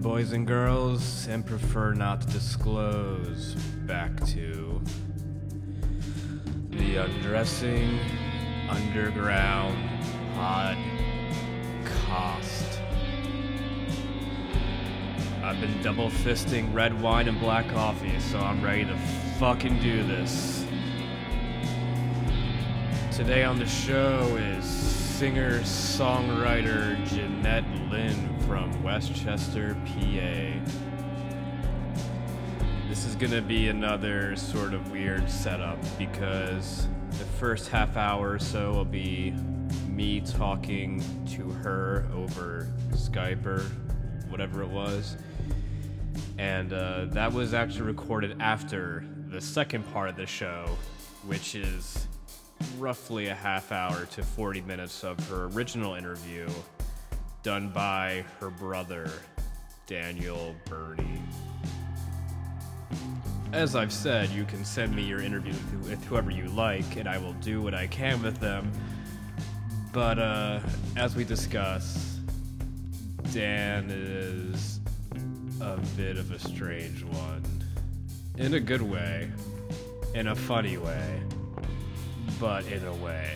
boys and girls, and prefer not to disclose, back to the Undressing Underground Podcast. I've been double fisting red wine and black coffee, so I'm ready to fucking do this. Today on the show is singer songwriter Jeanette Lynn from West Chester, PA. This is gonna be another sort of weird setup because the first half hour or so will be me talking to her over Skype or whatever it was. And uh, that was actually recorded after the second part of the show, which is roughly a half hour to 40 minutes of her original interview done by her brother, Daniel Burney. As I've said, you can send me your interview with whoever you like, and I will do what I can with them. But uh, as we discuss, Dan is a bit of a strange one. In a good way, in a funny way, but in a way,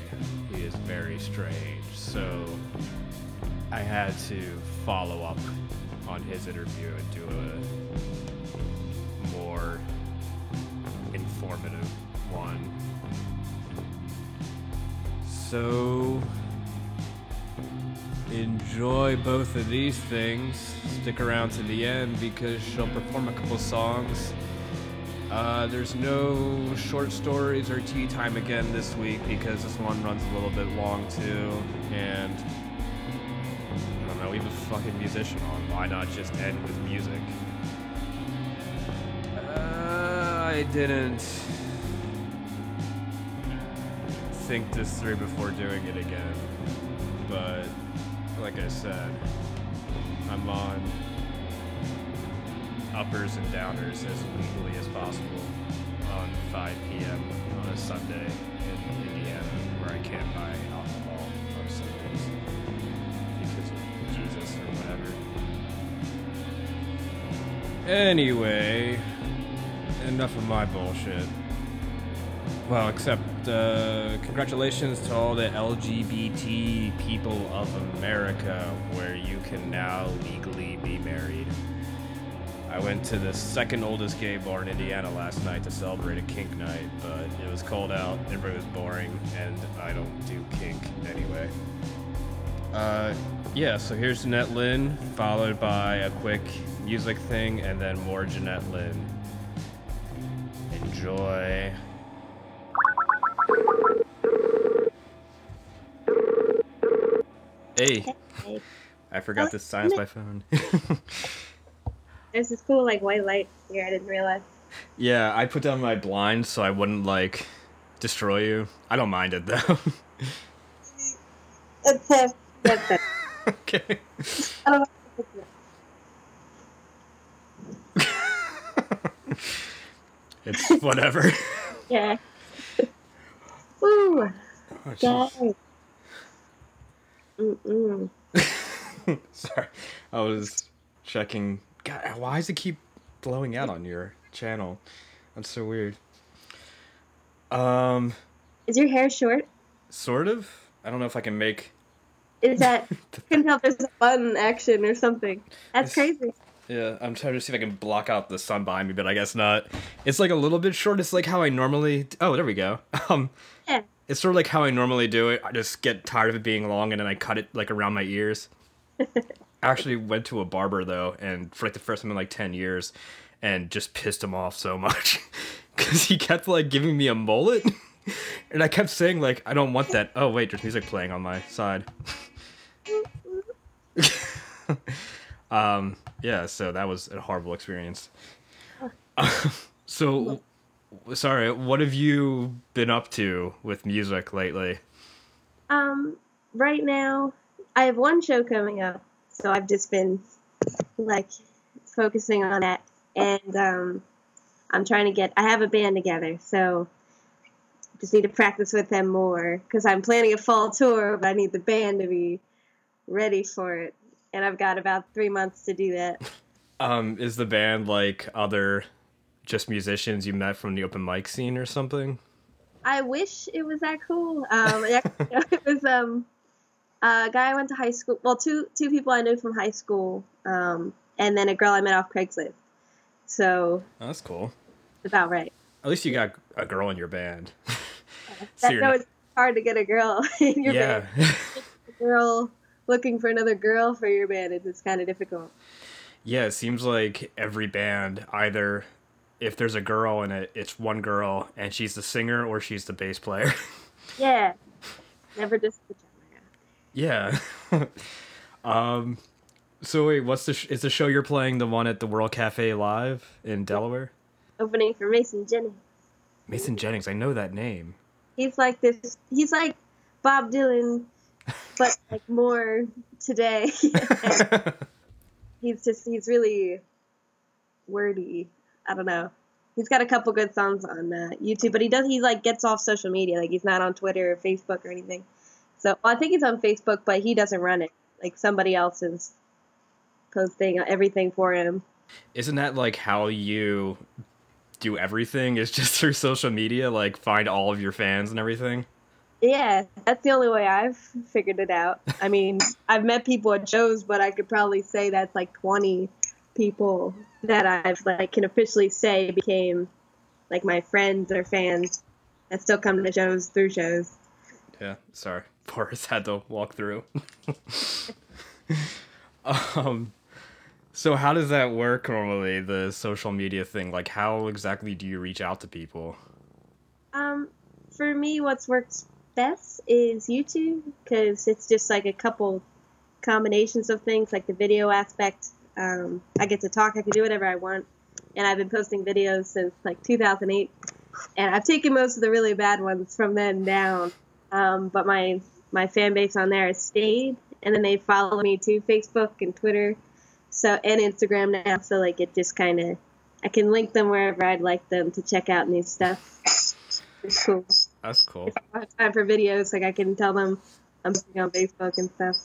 he is very strange. So I had to follow up on his interview and do a more informative one. So enjoy both of these things. Stick around to the end because she'll perform a couple songs. Uh, there's no short stories or tea time again this week because this one runs a little bit long too. And know, we have a fucking musician on. Why not just end with music? Uh, I didn't think this through before doing it again. But like I said, I'm on uppers and downers as legally as possible on 5 p.m. on a Sunday in Indiana where I can't buy alcohol Anyway, enough of my bullshit. Well, except uh, congratulations to all the LGBT people of America, where you can now legally be married. I went to the second oldest gay bar in Indiana last night to celebrate a kink night, but it was cold out, everybody was boring, and I don't do kink anyway. Uh, yeah, so here's Jeanette Lynn, followed by a quick music thing, and then more Jeanette Lynn. Enjoy. Hey, I forgot to silence my phone. There's this cool like white light here. I didn't realize. yeah, I put down my blinds so I wouldn't like destroy you. I don't mind it though. It's a, that's it. okay. I don't know. if it's- It's whatever. Yeah. Woo. Oh, jeez. Mm-mm. Sorry, I was checking. God, why does it keep blowing out on your channel? That's so weird. Um, Is your hair short? sort of. I don't know if I can make. Is that? Can tell there's a button action or something. That's crazy. Yeah, I'm trying to see if I can block out the sun behind me, but I guess not. It's like a little bit short. It's like how I normally. Oh, there we go. Um, Yeah. it's sort of like how I normally do it. I just get tired of it being long, and then I cut it like around my ears. I actually went to a barber though, and for like the first time in like ten years, and just pissed him off so much because he kept like giving me a mullet, and I kept saying like I don't want that. Oh wait, there's music playing on my side. um, yeah, so that was a horrible experience. so, sorry, what have you been up to with music lately? Um, right now, I have one show coming up, so I've just been like focusing on that, and um, I'm trying to get. I have a band together, so just need to practice with them more because I'm planning a fall tour, but I need the band to be ready for it, and I've got about three months to do that. Um, is the band like other just musicians you met from the open mic scene or something? I wish it was that cool. Um, it, it was um, a guy I went to high school. Well, two two people I knew from high school, um, and then a girl I met off Craigslist. So Oh, that's cool. about right. At least you got a girl in your band. So That, no, not- it's hard to get a girl in your yeah. band. Girl looking for another girl for your band is it's kind of difficult. yeah, it seems like every band either if there's a girl in it, it's one girl and she's the singer or she's the bass player. Yeah, never just the genre. yeah. um so wait, what's the sh- is the show you're playing the one at the World Cafe Live in Delaware? Opening for Mason Jennings. Mason Jennings, I know that name. He's like this. He's like Bob Dylan, but like more today. He's just he's really wordy. I don't know. He's got a couple good songs on uh, YouTube, but he does he like gets off social media. Like he's not on Twitter or Facebook or anything. So well, I think he's on Facebook, but he doesn't run it. Like somebody else is posting everything for him. Isn't that like how you do everything? Is just through social media, like find all of your fans and everything? Yeah, that's the only way I've figured it out. I mean, I've met people at shows, but I could probably say that's like 20 people that I've like can officially say became like my friends or fans that still come to shows through shows. Yeah, sorry. Boris had to walk through. um so how does that work normally, the social media thing? Like how exactly do you reach out to people? Um, for me, what's worked best is YouTube because it's just like a couple combinations of things, like the video aspect. Um, I get to talk, I can do whatever I want, and I've been posting videos since like 2008, and I've taken most of the really bad ones from then down. Um, but my my fan base on there has stayed, and then they follow me to Facebook and Twitter, so and Instagram now. So like it just kind of I can link them wherever I'd like them to check out new stuff. It's cool. That's cool. If I have time for videos, like I can tell them I'm on Facebook and stuff.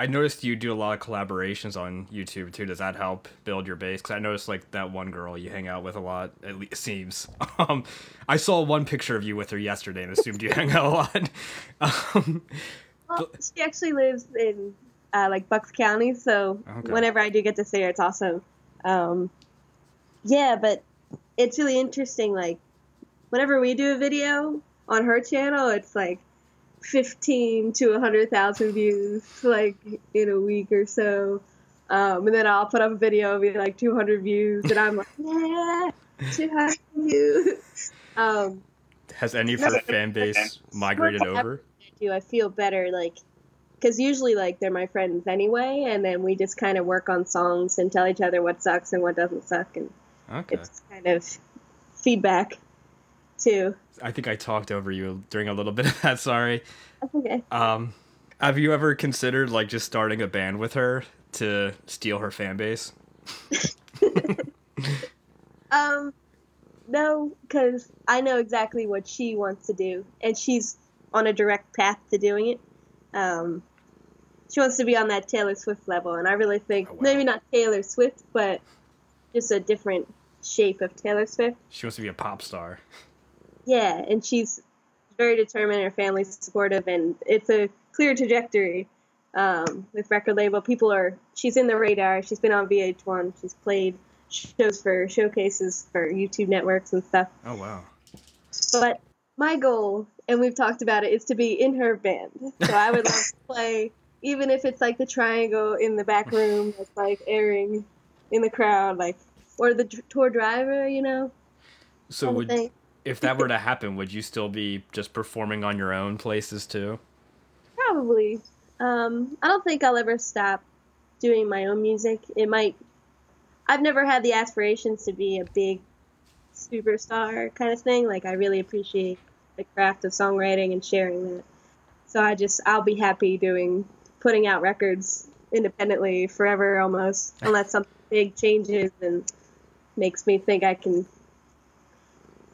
I noticed you do a lot of collaborations on YouTube too. Does that help build your base? Because I noticed like that one girl you hang out with a lot. At least it seems. Um, I saw one picture of you with her yesterday and assumed you hang out a lot. Um, Well, she actually lives in uh, like Bucks County, so Okay. whenever I do get to see her, it's awesome. Um, yeah, but it's really interesting. Like, whenever we do a video on her channel, it's like 15 to 100,000 views, like in a week or so. Um, and then I'll put up a video of like 200 views, and I'm like, yeah, 200 views. Um, has any of her fan base migrated over? do, I feel better, like, because usually, like, they're my friends anyway, and then we just kind of work on songs and tell each other what sucks and what doesn't suck, and Okay. it's kind of feedback, too. I think I talked over you during a little bit of that. Sorry. That's okay. Um, have you ever considered like just starting a band with her to steal her fan base? Um, no, because I know exactly what she wants to do, and she's on a direct path to doing it. Um, she wants to be on that Taylor Swift level, and I really think Oh, wow. maybe not Taylor Swift, but just a different shape of Taylor Swift. She wants to be a pop star. Yeah, and she's very determined. Her family's supportive, and it's a clear trajectory um, with record label. People are. She's in the radar. She's been on VH1. She's played shows for showcases for YouTube networks and stuff. Oh wow. But my goal, and we've talked about it, is to be in her band. So I would love to play, even if it's like the triangle in the back room that's like airing in the crowd, like or the tour driver, you know. So would if that were to happen, would you still be just performing on your own places too? Probably. Um, I don't think I'll ever stop doing my own music. It might. I've never had the aspirations to be a big superstar kind of thing. Like I really appreciate the craft of songwriting and sharing that. So I just I'll be happy doing putting out records independently forever almost, unless something big changes and makes me think I can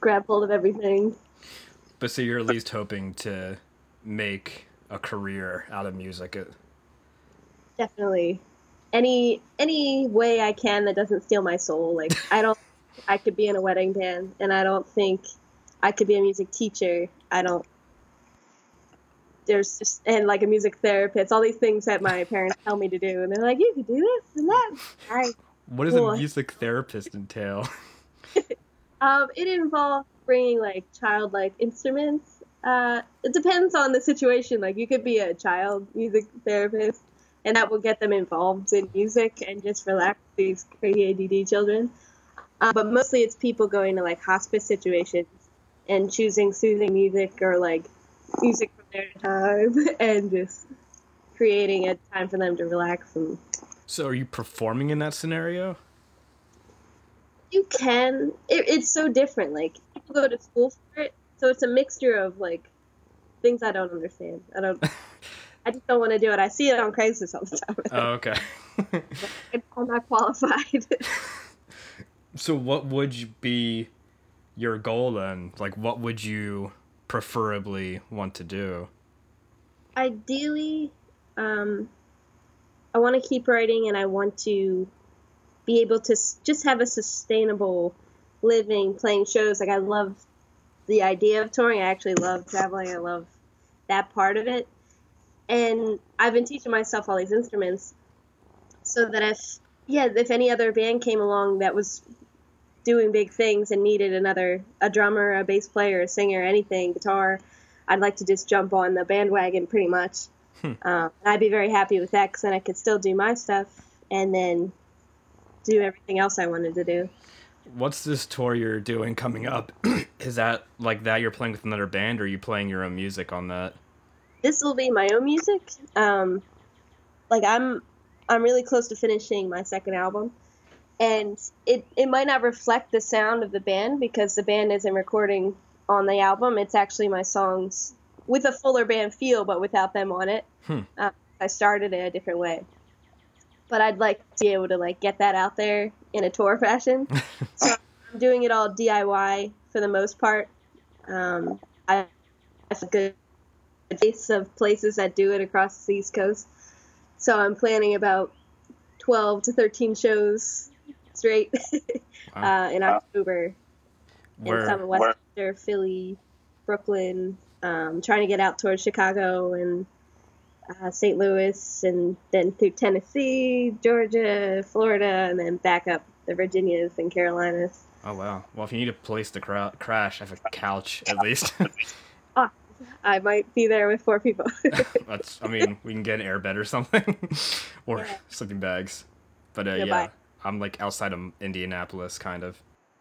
grab hold of everything. But so you're at least hoping to make a career out of music. Definitely any any way I can that doesn't steal my soul. Like I don't I could be in a wedding band and I don't think I could be a music teacher. I don't there's just and like a music therapist, all these things that my parents tell me to do and they're like, You could do this and that. I What does Cool. a music therapist entail? Um, it involves bringing like childlike instruments. Uh, it depends on the situation. Like you could be a child music therapist, and that will get them involved in music and just relax these crazy ADD children. Uh, but mostly it's people going to like hospice situations and choosing soothing music or like music from their time and just creating a time for them to relax and So are you performing in that scenario? You can. It, it's so different. Like people go to school for it, so it's a mixture of like things I don't understand. I don't. I just don't want to do it. I see it on Craigslist all the time. Oh, okay. I'm not qualified. so what would be your goal then? Like what would you preferably want to do? Ideally, um, I want to keep writing, and I want to be able to just have a sustainable living, playing shows. Like I love the idea of touring. I actually love traveling. I love that part of it. And I've been teaching myself all these instruments so that if yeah, if any other band came along that was doing big things and needed another a drummer, a bass player, a singer, anything, guitar, I'd like to just jump on the bandwagon pretty much. Um, I'd be very happy with that because then I could still do my stuff and then do everything else I wanted to do. What's this tour you're doing coming up? Is that like that you're playing with another band or are you playing your own music on that? this will be my own music. Um, like I'm, I'm really close to finishing my second album, and it it might not reflect the sound of the band because the band isn't recording on the album. It's actually my songs with a fuller band feel, but without them on it. Hmm. Uh, I started it a different way, but I'd like to be able to like get that out there in a tour fashion. so I'm doing it all DIY for the most part. Um, I have a good base of places that do it across the East Coast. So I'm planning about 12 to 13 shows straight uh, in October in Where some of West Chester, Philly, Brooklyn. Um, trying to get out towards Chicago and uh, St. Louis, and then through Tennessee, Georgia, Florida, and then back up the Virginias and Carolinas. Oh wow. Well, if you need a place to cra- crash, I have a couch at least. I might be there with four people. That's. I mean, we can get an airbed or something, or Yeah. sleeping bags. But uh, Yeah, yeah, bye. I'm like outside of Indianapolis, kind of.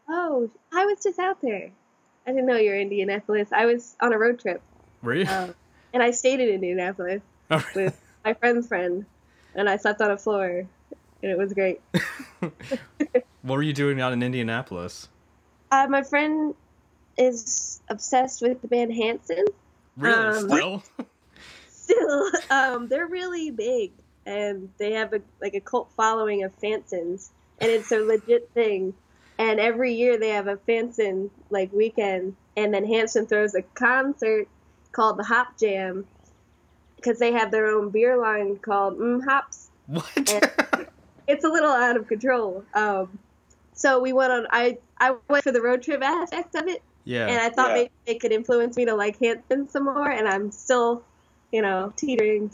oh, I was just out there. I didn't know you were in Indianapolis. I was on a road trip, Were you? um, and I stayed in Indianapolis Oh, with my friend's friend, and I slept on a floor, and it was great. what were you doing out in Indianapolis? Uh, my friend is obsessed with the band Hanson. Really? Um, Still? Still, um, they're really big, and they have a like a cult following of Fansons, and it's a legit thing. And every year they have a Fanson like weekend, and then Hanson throws a concert called the Hop Jam because they have their own beer line called Mm Hops. what? It's a little out of control. Um, so we went on. I I went for the road trip aspect of it, yeah. and I thought Yeah. maybe it could influence me to like Hanson some more, and I'm still, you know, teetering.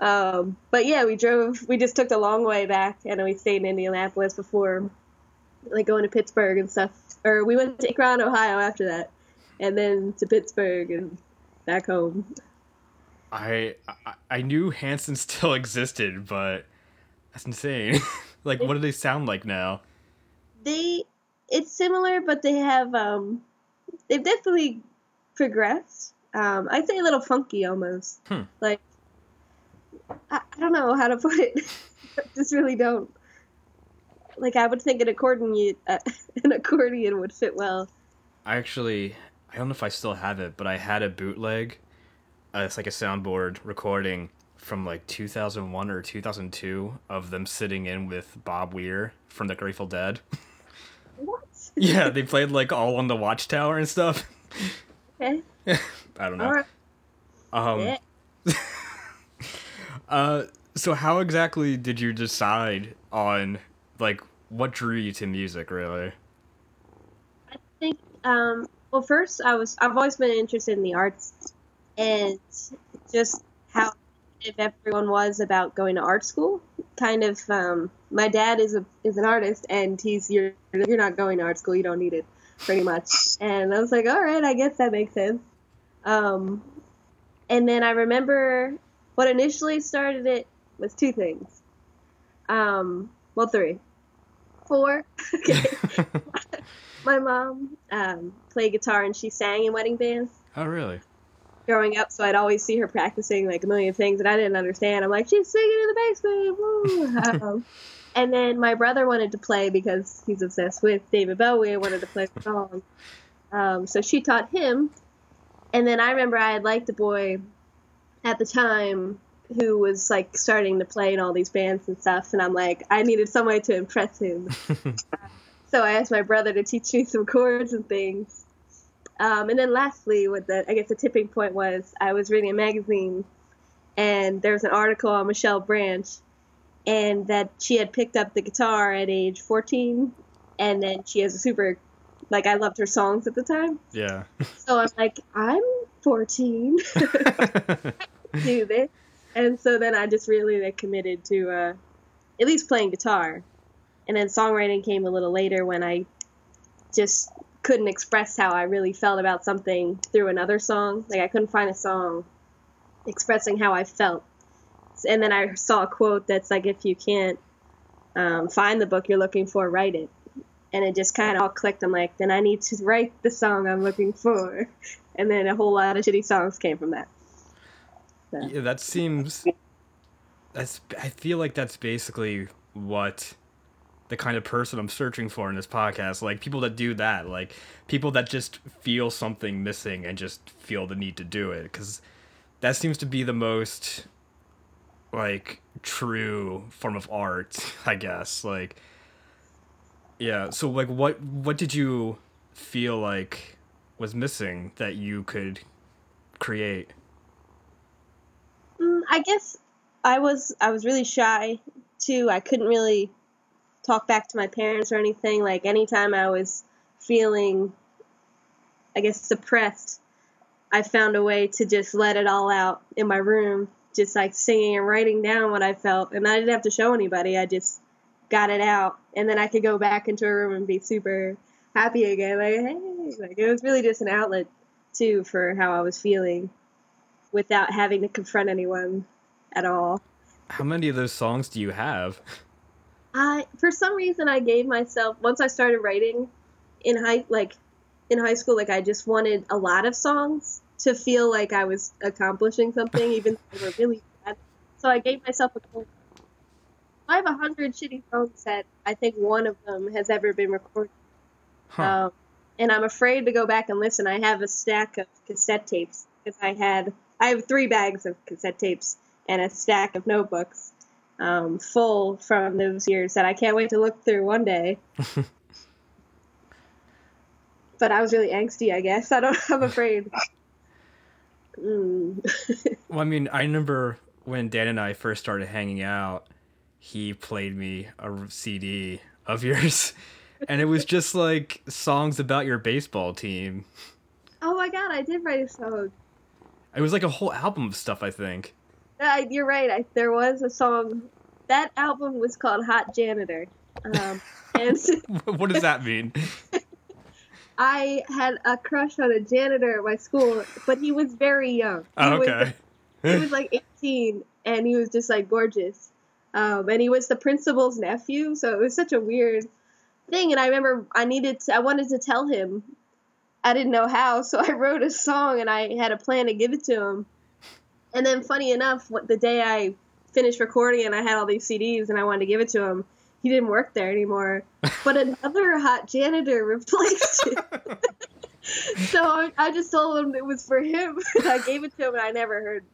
Um, but yeah, we drove. We just took the long way back, and we stayed in Indianapolis before, like going to Pittsburgh and stuff. Or we went to Akron, Ohio after that, and then to Pittsburgh and back home. I, I I knew Hanson still existed, but that's insane. like, what do they sound like now? They, it's similar, but they have um, they've definitely progressed. Um, I'd say a little funky almost. Hmm. Like, I, I don't know how to put it. I just really don't. Like I would think an accordion, uh, an accordion would fit well. I actually, I don't know if I still have it, but I had a bootleg. Uh, it's like a soundboard recording from like 2001 or 2002 of them sitting in with Bob Weir from the Grateful Dead. What? yeah, they played like all on the Watchtower and stuff. Okay. I don't know. Right. Um, Yeah. Uh, So how exactly did you decide on like what drew you to music really? I think um, well first I was I've always been interested in the arts and just how if everyone was about going to art school. Kind of um, my dad is a is an artist and he's you're you're not going to art school, you don't need it pretty much. And I was like, all right, I guess that makes sense. Um, and then I remember what initially started it was two things. Um, well, three, four. okay. My mom um, played guitar and she sang in wedding bands Oh really? growing up, so I'd always see her practicing like a million things that I didn't understand. I'm like, she's singing in the basement. Um, and then my brother wanted to play because he's obsessed with David Bowie and wanted to play the song. Um, so she taught him. And then I remember I had liked a boy at the time who was like starting to play in all these bands and stuff. And I'm like, I needed some way to impress him. so I asked my brother to teach me some chords and things. Um, and then lastly, what the I guess the tipping point was, I was reading a magazine, and there was an article on Michelle Branch, and that she had picked up the guitar at age 14, and then she has a super, like I loved her songs at the time, Yeah. so I'm like, I'm 14, do this, and so then I just really like committed to uh, at least playing guitar, and then songwriting came a little later when I just couldn't express how I really felt about something through another song. Like I couldn't find a song expressing how I felt. And then I saw a quote that's like, if you can't um, find the book you're looking for, write it. And it just kind of all clicked. I'm like, then I need to write the song I'm looking for. And then a whole lot of shitty songs came from that. Yeah, that seems. That's. I feel like that's basically what the kind of person I'm searching for in this podcast. Like people that do that, like people that just feel something missing and just feel the need to do it, because that seems to be the most like true form of art, I guess. Like, yeah. So like, what what did you feel like was missing that you could create? I guess I was I was really shy too. I couldn't really talk back to my parents or anything. Like anytime I was feeling, I guess suppressed, I found a way to just let it all out in my room, just like singing and writing down what I felt, and I didn't have to show anybody. I just got it out, and then I could go back into a room and be super happy again. Like hey, like it was really just an outlet too for how I was feeling without having to confront anyone at all. How many of those songs do you have? I for some reason I gave myself once I started writing in high like in high school like I just wanted a lot of songs to feel like I was accomplishing something even though they were really bad. So I gave myself a goal. I have a hundred shitty songs that I think one of them has ever been recorded. Huh. Um, and I'm afraid to go back and listen. I have a stack of cassette tapes because I had I have three bags of cassette tapes and a stack of notebooks um, full from those years that I can't wait to look through one day. but I was really angsty, I guess. I don't. I'm afraid. Mm. Well, I mean, I remember when Dan and I first started hanging out, he played me a CD of yours, and it was just like songs about your baseball team. oh my god, I did write a song. It was like a whole album of stuff, I think. Uh, you're right. I, there was a song. That album was called Hot Janitor. Um, and what does that mean? I had a crush on a janitor at my school, but he was very young. He Oh, was- okay. he was like 18 and he was just like gorgeous um, and he was the principal's nephew so it was such a weird thing and i remember i needed to i wanted to tell him i didn't know how so i wrote a song and i had a plan to give it to him and then funny enough what the day i finished recording and i had all these cds and i wanted to give it to him he didn't work there anymore but another hot janitor replaced him so I, I just told him it was for him. I gave it to him, and I never heard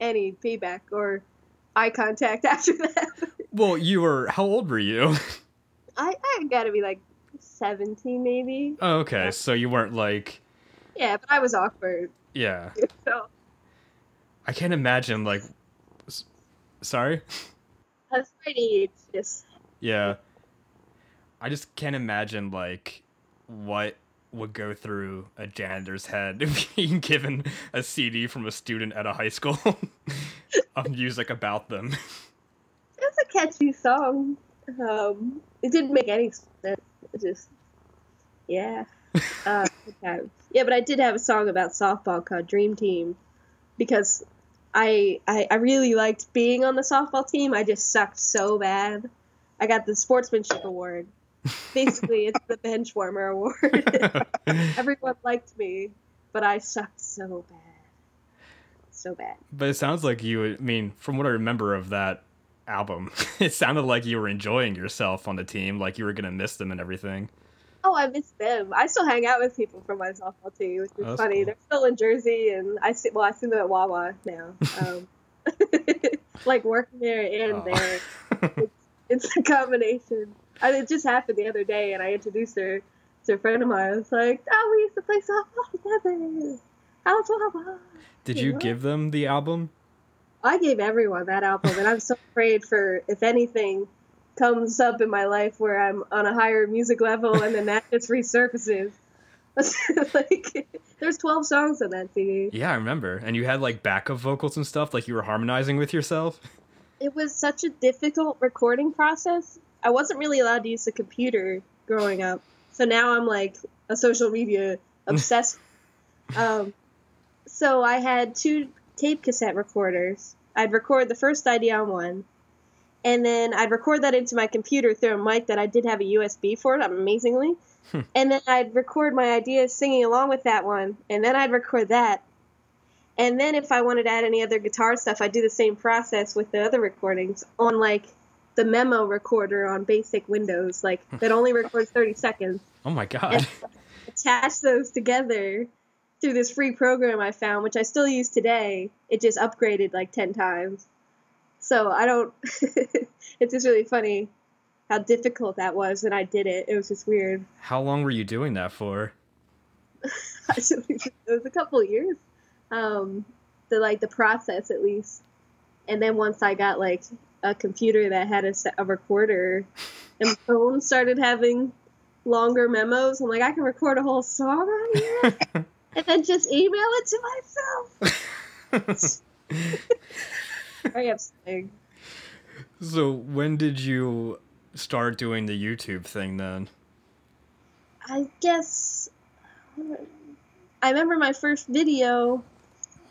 any feedback or eye contact after that. well, you were. How old were you? I I got to be like seventeen, maybe. Oh, okay. So you weren't like. Yeah, but I was awkward. Yeah. So I can't imagine like Sorry. That's pretty. It's just Yeah. I just can't imagine like what would go through a janitor's head being given a CD from a student at a high school of music about them. it's a catchy song. Um, it didn't make any sense. Just, yeah. Uh, yeah, but I did have a song about softball called Dream Team because I, I I really liked being on the softball team. I just sucked so bad. I got the sportsmanship award. Basically, it's the bench warmer award. Everyone liked me, but I sucked so bad, so bad. But it sounds like you. I mean, from what I remember of that album, it sounded like you were enjoying yourself on the team, like you were gonna miss them and everything. Oh, I miss them. I still hang out with people from my softball team, which is Oh, funny. cool. They're still in Jersey, and I see. Well, I see them at Wawa now. Um, like working there and Oh. there. It's a combination. I, it just happened the other day, and I introduced her to a friend of mine. I was like, "Oh, we used to play softball together." How's Wawa? Did you Yeah. give them the album? I gave everyone that album, and I'm so afraid for if anything comes up in my life where I'm on a higher music level and then that just resurfaces. like, there's 12 songs on that CD. Yeah, I remember. And you had like backup vocals and stuff, like you were harmonizing with yourself. It was such a difficult recording process. I wasn't really allowed to use the computer growing up, so now I'm like a social media obsessed. um, so I had two tape cassette recorders. I'd record the first idea on one, and then I'd record that into my computer through a mic that I did have a USB for, amazingly. Hmm. and then I'd record my ideas singing along with that one, and then I'd record that. And then if I wanted to add any other guitar stuff, I'd do the same process with the other recordings on like the memo recorder on basic Windows, like that only records 30 seconds Oh my god. and attach those together through this free program I found, which I still use today. It just upgraded like 10 times. So I don't, it's just really funny how difficult that was And I did it. It was just weird. How long were you doing that for? it was a couple of years. Um, the like the process at least. And then once I got like a computer that had a, se- a recorder and phone started having longer memos, I'm like, I can record a whole song on here and then just email it to myself. Very upsetting. so when did you start doing the YouTube thing then? I guess I remember my first video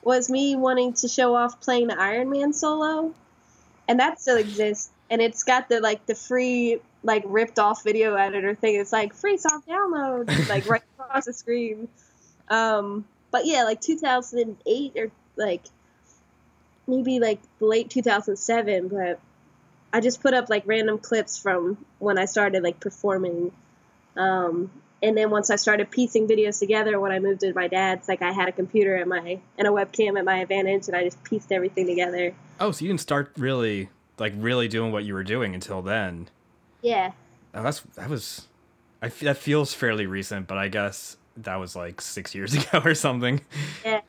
was me wanting to show off playing the Iron Man solo, and that still exists. And it's got the like the free like ripped off video editor thing. It's like free soft download, like right across the screen. Um, but yeah, like 2008 or like maybe like late 2007. But I just put up like random clips from when I started like performing. Um, and then once I started piecing videos together, when I moved to my dad's, like I had a computer at my and a webcam at my advantage, and I just pieced everything together. Oh, so you didn't start really like really doing what you were doing until then. Yeah, Oh, that's that was I that feels fairly recent, but I guess that was like 6 years ago or something. yeah.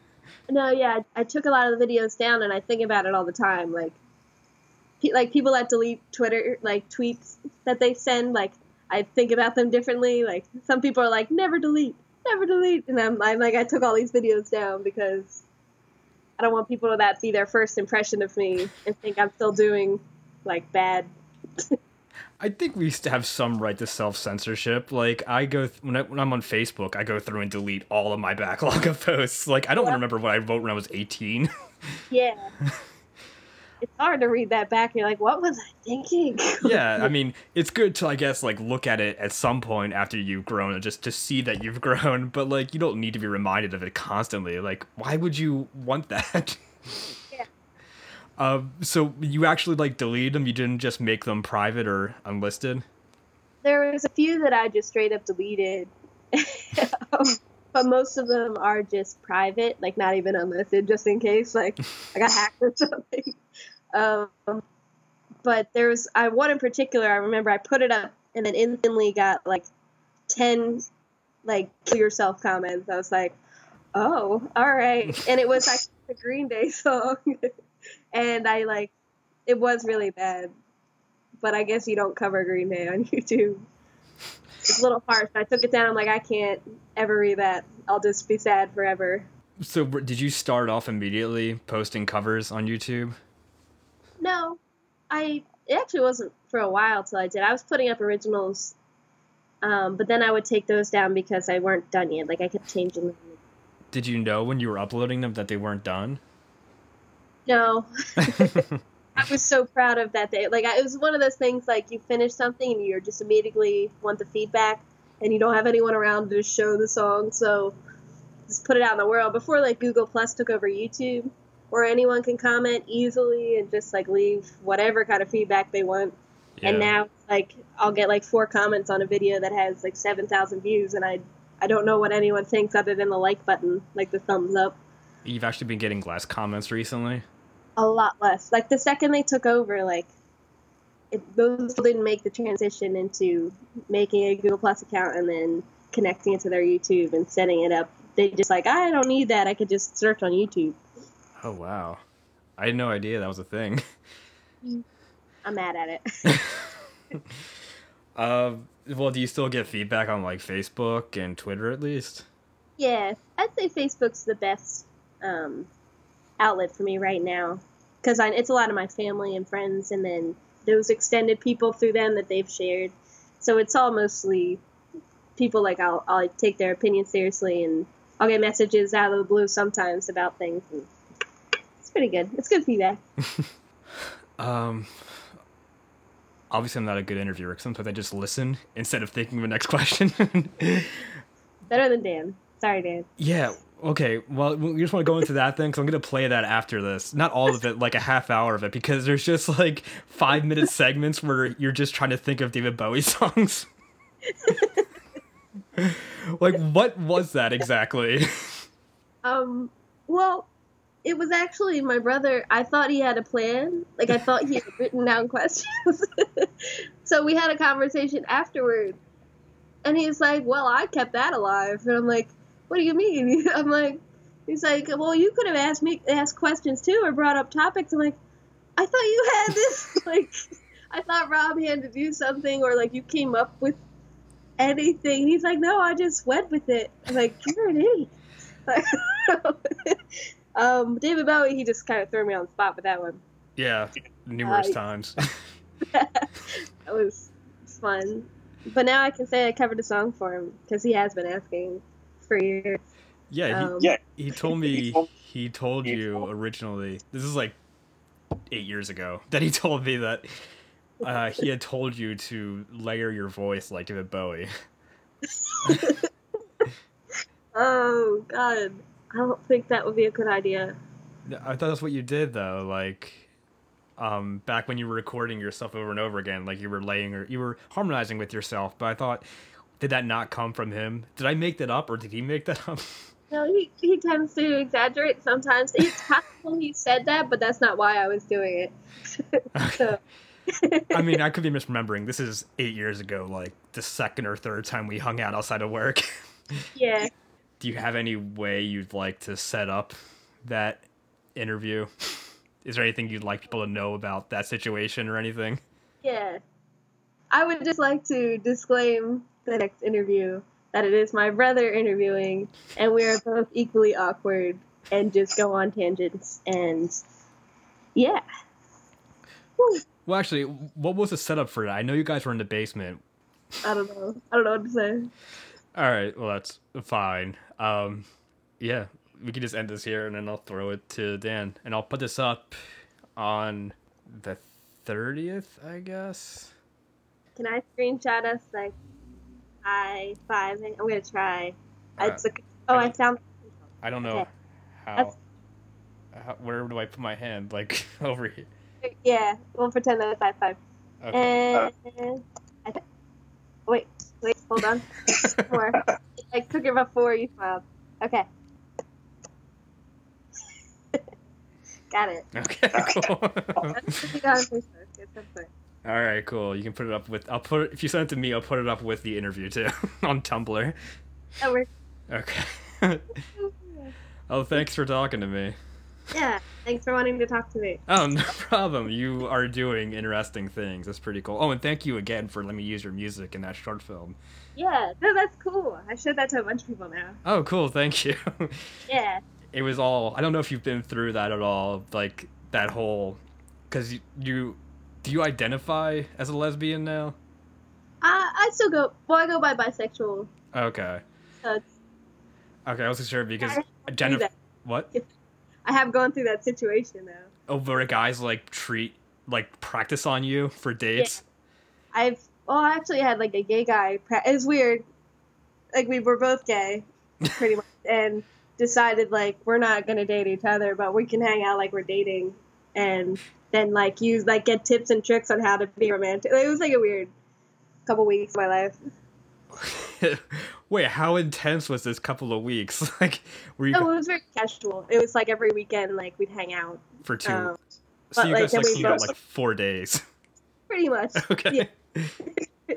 No, yeah, I, I took a lot of the videos down, and I think about it all the time. Like, pe- like people that delete Twitter, like tweets that they send, like I think about them differently. Like some people are like, never delete, never delete, and I'm, I'm like, I took all these videos down because I don't want people to that be their first impression of me and think I'm still doing like bad. I think we used to have some right to self censorship. Like I go th- when, I, when I'm on Facebook, I go through and delete all of my backlog of posts. Like I don't Yeah. remember what I wrote when I was 18. Yeah. It's hard to read that back. You're like, what was I thinking? yeah, I mean, it's good to I guess like look at it at some point after you've grown and just to see that you've grown, but like you don't need to be reminded of it constantly. Like why would you want that? Um, so you actually like deleted them? You didn't just make them private or unlisted? there was a few that I just straight up deleted, um, but most of them are just private, like not even unlisted, just in case like I got hacked or something. Um, but there was I one in particular. I remember I put it up and then instantly got like ten like kill yourself comments. I was like, oh, all right, and it was like the Green Day song, and I like it was really bad. But I guess you don't cover Green Day on YouTube. It's a little harsh. I took it down. I'm like, I can't ever read that. I'll just be sad forever. So did you start off immediately posting covers on YouTube? No, I. It actually wasn't for a while till I did. I was putting up originals, um, but then I would take those down because I weren't done yet. Like I kept changing them. Did you know when you were uploading them that they weren't done? No, I was so proud of that day. Like I, it was one of those things like you finish something and you're just immediately want the feedback, and you don't have anyone around to show the song, so just put it out in the world before like Google Plus took over YouTube, where anyone can comment easily and just like leave whatever kind of feedback they want. Yeah. And now like I'll get like four comments on a video that has like seven thousand views, and I I don't know what anyone thinks other than the like button, like the thumbs up. you've actually been getting less comments recently. A lot less. Like the second they took over, like it, those people didn't make the transition into making a Google Plus account and then connecting it to their YouTube and setting it up. They just like I don't need that. I could just search on YouTube. Oh wow, I had no idea that was a thing. I'm mad at it. Uh, well, do you still get feedback on like Facebook and Twitter at least? yeah, I'd say Facebook's the best um, outlet for me right now because it's a lot of my family and friends, and then those extended people through them that they've shared. So it's all mostly people like I'll I'll take their opinion seriously, and I'll get messages out of the blue sometimes about things. And it's pretty good. It's good feedback. Um, obviously, I'm not a good interviewer. 'cause Sometimes I just listen instead of thinking of the next question. Better than Dan. Sorry, Dan. yeah. Okay. Well, we just want to go into that then, because I'm gonna play that after this. Not all of it, like a half hour of it, because there's just like five minute segments where you're just trying to think of David Bowie songs. like, what was that exactly? Um, well, it was actually my brother. I thought he had a plan. Like I thought he had written down questions. so we had a conversation afterward, and he's like, "Well, I kept that alive," and I'm like, "What do you mean?" I'm like, "He's like, well, you could have asked me asked questions too, or brought up topics." I'm like, "I thought you had this like." I thought Rob had to do something, or like you came up with anything. He's like, no, I just went with it. I'm like, you're an idiot. um, David Bowie, he just kind of threw me on the spot with that one. yeah, numerous Uh, times. that was fun. But now I can say I covered a song for him because he has been asking for years. yeah. He, Um, Yeah. He told me he told you originally. This is like eight years ago that he told me that uh, he had told you to layer your voice like David Bowie. Oh God, I don't think that would be a good idea. I thought that's what you did though. Like, um, back when you were recording yourself over and over again, like you were laying or you were harmonizing with yourself. But I thought, did that not come from him? Did I make that up or did he make that up? No, he, he tends to exaggerate sometimes. It's possible he said that, but that's not why I was doing it. so, I mean, I could be misremembering. This is eight years ago, like the second or third time we hung out outside of work. yeah. Do you have any way you'd like to set up that interview? Is there anything you'd like people to know about that situation or anything? Yeah. I would just like to disclaim the next interview that it is my brother interviewing, and we are both equally awkward and just go on tangents. And yeah. Whew. Well, actually, what was the setup for that? I know you guys were in the basement. I don't know. I don't know what to say. All right, well that's fine. Um, yeah, we can just end this here, and then I'll throw it to Dan, and I'll put this up on the thirtieth, I guess. Can I screenshot us like I five? I'm gonna try. I took. Oh, I found. I don't know Okay. how, how. Where do I put my hand? Like over here. Yeah, we'll pretend that it's high five. Okay. And I th- wait, wait, hold on. More. I took it before you smiled. Okay. Got it. Okay. Cool. That's what we got on Facebook. It's so fun. All right. Cool. You can put it up with. I'll put it if you send it to me. I'll put it up with the interview too on Tumblr. That works. Okay. oh, thanks for talking to me. Yeah, thanks for wanting to talk to me. Oh, no problem. You are doing interesting things. That's pretty cool. Oh, and thank you again for letting me use your music in that short film. Yeah, no, that's cool. I showed that to a bunch of people now. Oh, cool. Thank you. Yeah. it was all. I don't know if you've been through that at all. Like that whole, because you, you, do you identify as a lesbian now? I I still go. Well, I go by bisexual. Okay. So Okay, I wasn't sure because Jennifer. What? I have gone through that situation though. Oh, where guys like treat like practice on you for dates. Yeah. I've well, I actually had like a gay guy. Pra- it was weird. Like we were both gay, pretty much, and decided like we're not gonna date each other, but we can hang out like we're dating, and then like use like get tips and tricks on how to be romantic. It was like a weird couple weeks of my life. Wait, how intense was this couple of weeks? like, were you No, it was very casual. It was like every weekend, like we'd hang out. for two? Um, so but, you like, guys like we both- like four days. pretty much. okay. Yeah.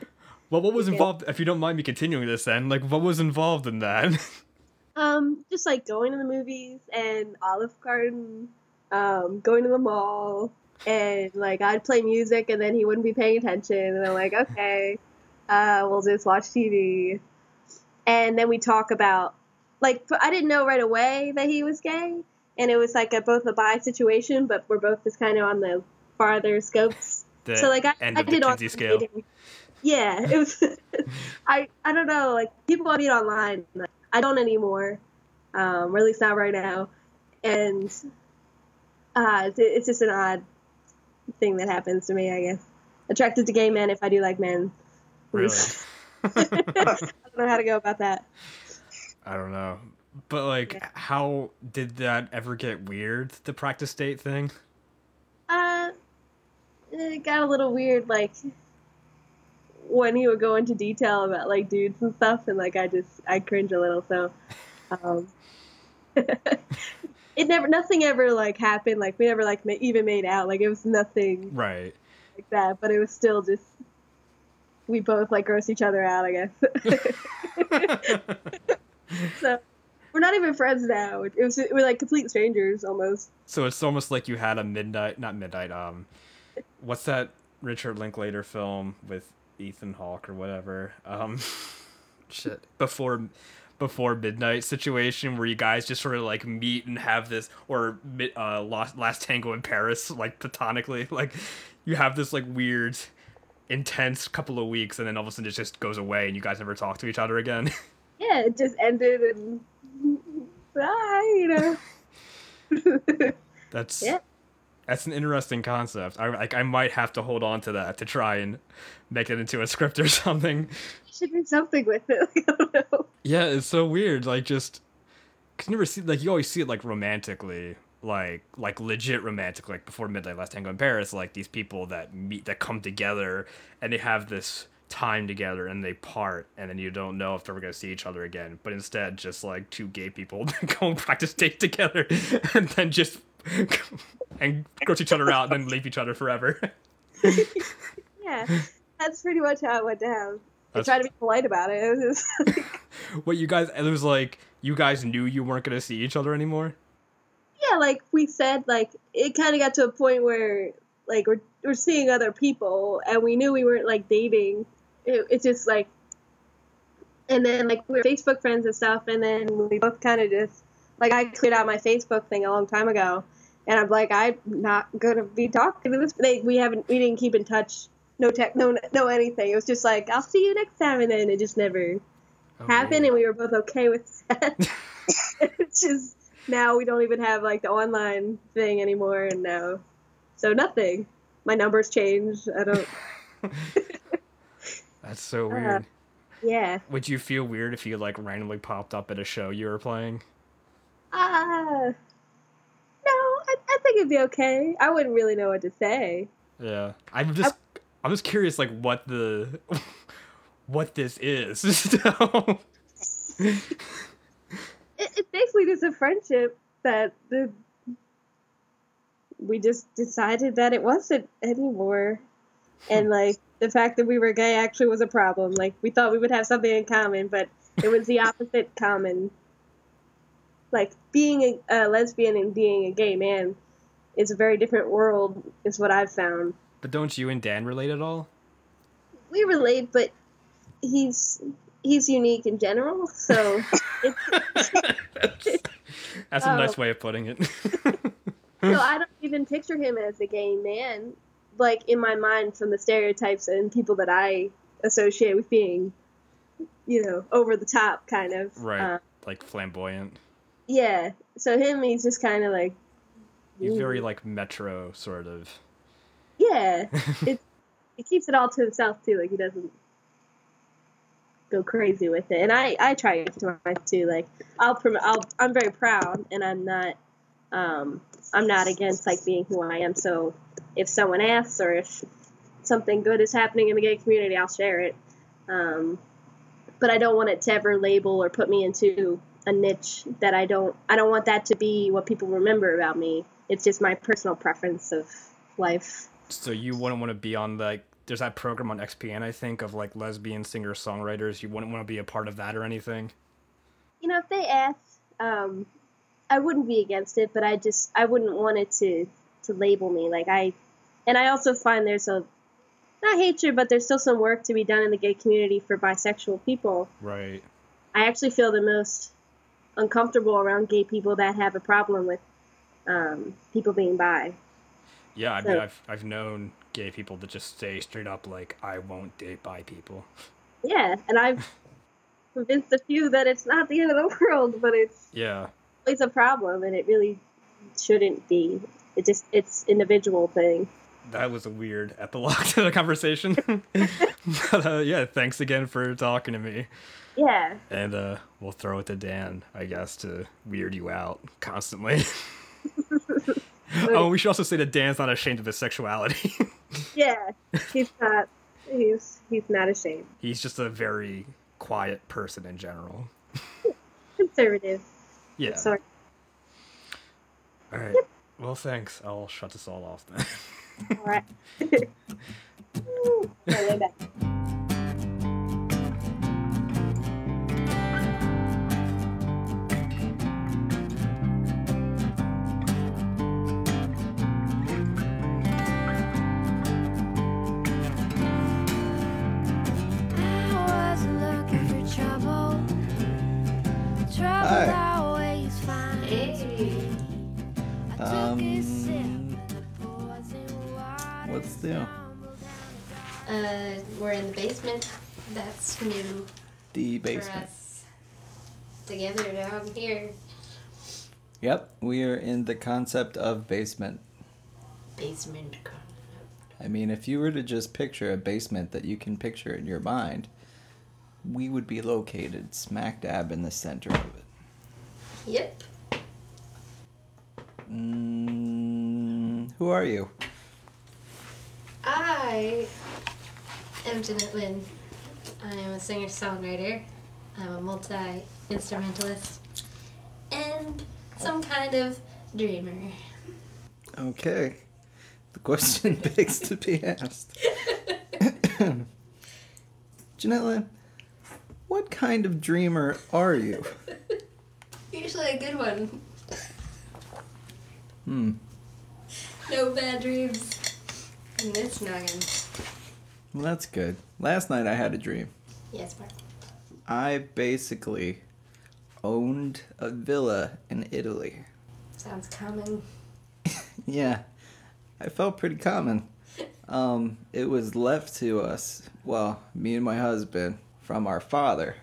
well, what was involved? If you don't mind me continuing this, then like, what was involved in that? Um, just like going to the movies and Olive Garden, um, going to the mall, and like I'd play music and then he wouldn't be paying attention, and I'm like, okay, uh, we'll just watch TV, and then we talk about like I didn't know right away that he was gay, and it was like a both a bi situation, but we're both just kind of on the farther scopes. the so like I, I did online scale. dating. Yeah, it was. I I don't know. Like people I meet online, like, I don't anymore. Um, or at least not right now. And uh, it's, it's just an odd thing that happens to me. I guess attracted to gay men if I do like men. Really? I don't know how to go about that. I don't know. But like, Yeah. how did that ever get weird? The practice date thing. Uh, it got a little weird, like when he would go into detail about like dudes and stuff, and like I just I cringe a little. So, um, it never nothing ever like happened. Like we never like ma- even made out. Like it was nothing Right. like that. But it was still just we both like gross each other out. I guess. so we're not even friends now. It was we're like complete strangers almost. so it's almost like you had a midnight, not midnight. Um, what's that Richard Linklater film with Ethan Hawke or whatever? Um, shit. Before, before midnight situation where you guys just sort of like meet and have this, or uh, last last tango in Paris, like platonically, like you have this like weird. Intense couple of weeks, and then all of a sudden it just goes away, and you guys never talk to each other again. yeah, it just ended and bye, you know. That's Yeah. that's an interesting concept. I like I might have to hold on to that to try and make it into a script or something. should do something with it. Yeah, it's so weird. Like just cause you never see like you always see it like romantically, like like legit romantic, like before Midnight Last Tango in Paris, like these people that meet that come together and they have this time together and they part and then you don't know if they're ever gonna see each other again. But instead just like two gay people go and practice date together and then just and gross each other out and then leave each other forever. Yeah, that's pretty much how it went down. I That's- tried to be polite about it. It was just what you guys it was like you guys knew you weren't gonna see each other anymore? yeah, like we said, like it kind of got to a point where like we're we're seeing other people, and we knew we weren't like dating. It, it's just like, and then like we are Facebook friends and stuff, and then we both kind of just like I cleared out my Facebook thing a long time ago, and I'm like I'm not gonna be talking to this. Like we haven't we didn't keep in touch. No tech, no, no anything. It was just like I'll see you next time, and then it just never Oh, happened, and we were both okay with that. it's just now we don't even have like the online thing anymore, and now so nothing. My numbers changed. I don't. That's so Uh, weird. Yeah. Would you feel weird if you like randomly popped up at a show you were playing? Ah. no, I, I think it'd be okay. I wouldn't really know what to say. Yeah. I'm just I'm just curious like what the what this is. So- It, it's basically just a friendship that the we just decided that it wasn't anymore, hmm. and like the fact that we were gay actually was a problem. Like we thought we would have something in common, but it was the opposite common. like being a, a lesbian and being a gay man is a very different world, is what I've found. But don't you and Dan relate at all? We relate, but he's he's unique in general, so it's, That's a Oh. nice way of putting it. so I don't even picture him as a gay man, like in my mind from the stereotypes and people that I associate with being, you know, over the top kind of. right. Uh, like flamboyant. yeah. So him, he's just kind of like. He's very like metro sort of. Yeah, it he keeps it all to himself too. Like he doesn't go crazy with it, and I I try to myself too. Like I'll prom- I'll I'm very proud, and I'm not um I'm not against like being who I am. So if someone asks or if something good is happening in the gay community, I'll share it. Um, but I don't want it to ever label or put me into a niche that I don't I don't want that to be what people remember about me. It's just my personal preference of life. So you wouldn't want to be on like there's that program on XPN I think of like lesbian singer songwriters. You wouldn't want to be a part of that or anything. you know, if they asked, um, I wouldn't be against it, but I just I wouldn't want it to to label me like I, and I also find there's a not hatred, but there's still some work to be done in the gay community for bisexual people. Right. I actually feel the most uncomfortable around gay people that have a problem with um, people being bi. Yeah, I So- mean I've I've known gay people that just say straight up like I won't date bi people. Yeah, and I've convinced a few that it's not the end of the world, but it's Yeah. it's a problem, and it really shouldn't be. It just it's individual thing. That was a weird epilogue to the conversation. but uh, yeah, thanks again for talking to me. Yeah. And uh, we'll throw it to Dan, I guess, to weird you out constantly. Oh, we should also say that Dan's not ashamed of his sexuality. Yeah, he's not. He's he's not ashamed. He's just a very quiet person in general. Conservative. Yeah. Sorry. All right. Well, thanks. I'll shut this all off then. All right. Um, sip of the poison water, What's new? Uh, we're in the basement. That's new The for basement. us. Together down here. Yep, we are in the concept of basement. Basement. I mean, if you were to just picture a basement that you can picture in your mind, we would be located smack dab in the center of it. Yep. Mm, who are you? I am Janet Lynn. I am a singer songwriter. I'm a multi instrumentalist. And some kind of dreamer. Okay. The question begs to be asked. Jeanette Lynn, what kind of dreamer are you? Usually a good one. Hmm. No bad dreams. In this noggin. Well, that's good. Last night I had a dream. Yes, Mark. I basically owned a villa in Italy. Sounds common. Yeah, I felt pretty common. Um, it was left to us, well, me and my husband, from our father,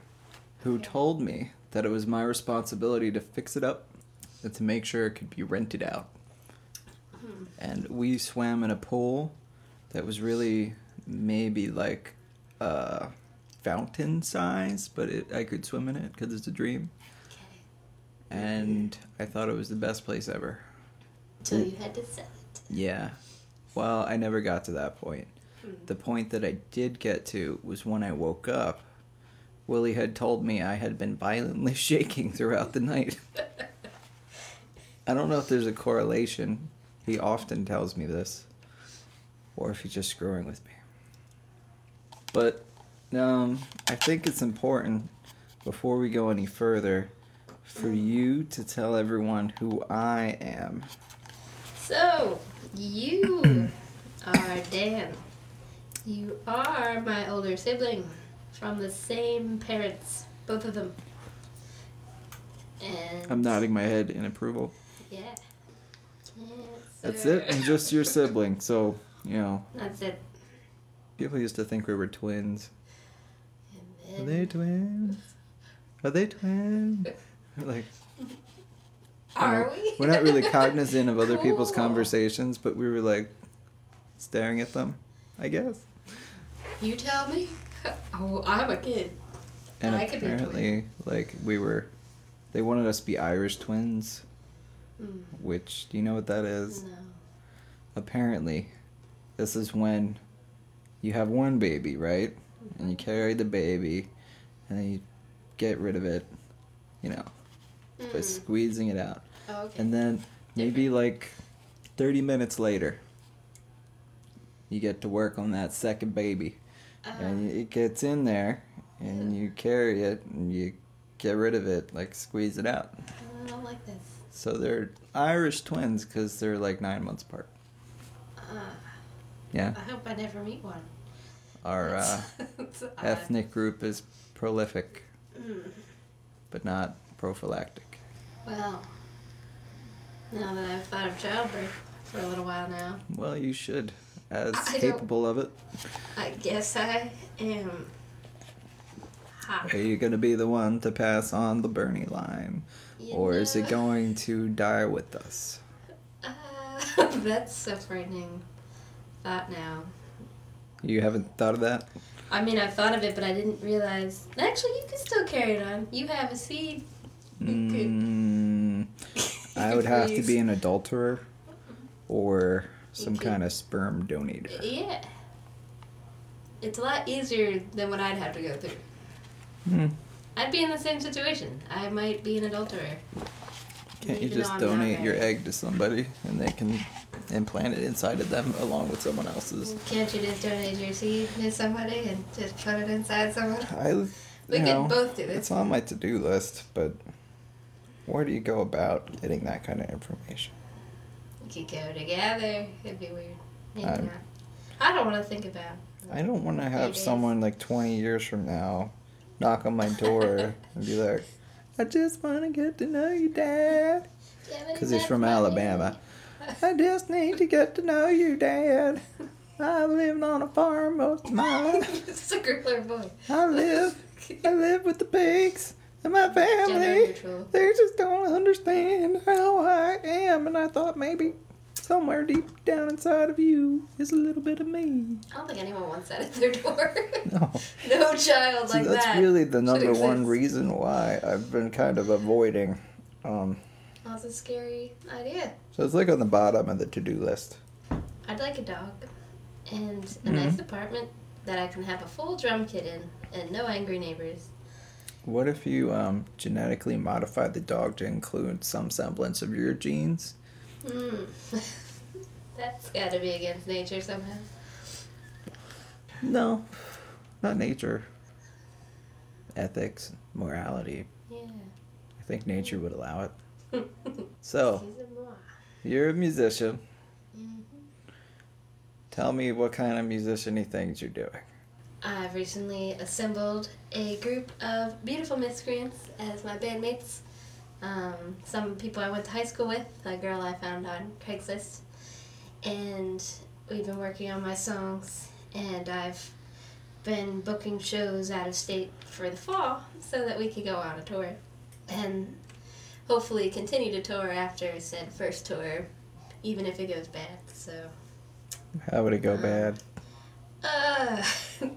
who told me that it was my responsibility to fix it up and to make sure it could be rented out. And we swam in a pool that was really maybe like uh, fountain size, but it, I could swim in it because it's a dream. And I thought it was the best place ever. Till you had to sell it. Yeah. Well, I never got to that point. The point that I did get to was when I woke up. Willie had told me I had been violently shaking throughout the night. I don't know if there's a correlation. He often tells me this. Or if he's just screwing with me. But um, I think it's important, before we go any further, for you to tell everyone who I am. So, you are Dan. You are my older sibling from the same parents, both of them. And I'm nodding my head in approval. Yeah. That's it. I'm just your sibling. So, you know, That's it. people used to think we were twins. Are they twins? Are they twins? Like, Are we? we're not really cognizant of other people's conversations, but we were like staring at them, I guess. You tell me. Oh, I'm a kid. And I could be a twin. apparently, like, we were, they wanted us to be Irish twins, Mm, which, do you know what that is? no. Apparently, this is when you have one baby, right? And you carry the baby, and then you get rid of it, you know, by Mm. squeezing it out. Oh, okay. And then maybe like 30 minutes later, you get to work on that second baby. Uh, And it gets in there, and you carry it, and you get rid of it, like squeeze it out. I don't like this. So they're Irish twins because they're like nine months apart. Uh, Yeah. I hope I never meet one. Our uh, ethnic group is prolific, Mm. but not prophylactic. Well, now that I've thought of childbirth for a little while now, Well, you should, as I capable of it. I guess I am. Ha. Are you going to be the one to pass on the Bernie line? You Or is it going to die with us? Uh, that's a frightening thought now. You haven't thought of that? I mean, I've thought of it, but I didn't realize. Actually, you can still carry it on. You have a seed. Mm, I would have to be an adulterer or some kind of sperm donator. Yeah. It's a lot easier than what I'd have to go through. Hmm. I'd be in the same situation. I might be an adulterer. Can't you Even though just I'm not donate your married. egg to somebody and they can implant it inside of them along with someone else's? Can't you just donate your seed to somebody and just put it inside someone? I, you We know, could both do this. It's on my to-do list, but where do you go about getting that kind of information? We could go together. It'd be weird. Maybe I'm- not. I don't want to think about. I don't want to have It is. someone like 20 years from now knock on my door and be like, I just want to get to know you, Dad. Because he's from Alabama. I just need to get to know you, Dad. I've lived on a farm most of my life. it's a girl boy. I live, I live with the pigs and my family. They just don't understand how I am, and I thought maybe somewhere deep down inside of you is a little bit of me. I don't think anyone wants that at their door. No. no child See, like that's that. really the number one reason why I've been kind of avoiding. Um, That's a scary idea. so it's like on the bottom of the to-do list. I'd like a dog and a Mhm. nice apartment that I can have a full drum kit in and no angry neighbors. What if you um, genetically modified the dog to include some semblance of your genes? Hmm. That's got to be against nature somehow. No, not nature. Ethics, morality. Yeah. I think nature would allow it. So, you're a musician. Mhm. Tell me what kind of musician things you're doing. I've recently assembled a group of beautiful miscreants as my bandmates. Um, some people I went to high school with, a girl I found on Craigslist, and we've been working on my songs. And I've been booking shows out of state for the fall so that we could go on a tour, and hopefully continue to tour after said first tour, even if it goes bad. So. How would it go Um, bad? Uh,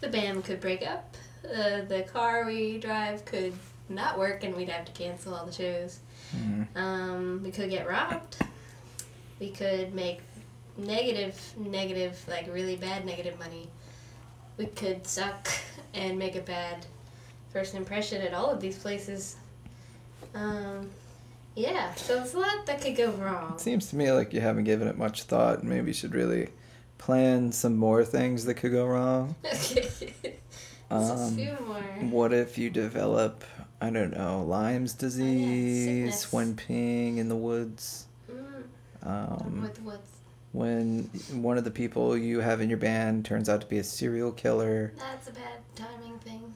the band could break up. Uh, the car we drive could not work, and we'd have to cancel all the shows. Mhm. Um, we could get robbed. We could make negative, negative, like really bad negative money. We could suck and make a bad first impression at all of these places. Um, yeah, so it's a lot that could go wrong. It seems to me like you haven't given it much thought and maybe you should really plan some more things that could go wrong. Just Um, a few more. What if you develop I don't know, Lyme's disease, sickness. when peeing in the woods. Mm, Um, with woods. when one of the people you have in your band turns out to be a serial killer. That's a bad timing thing.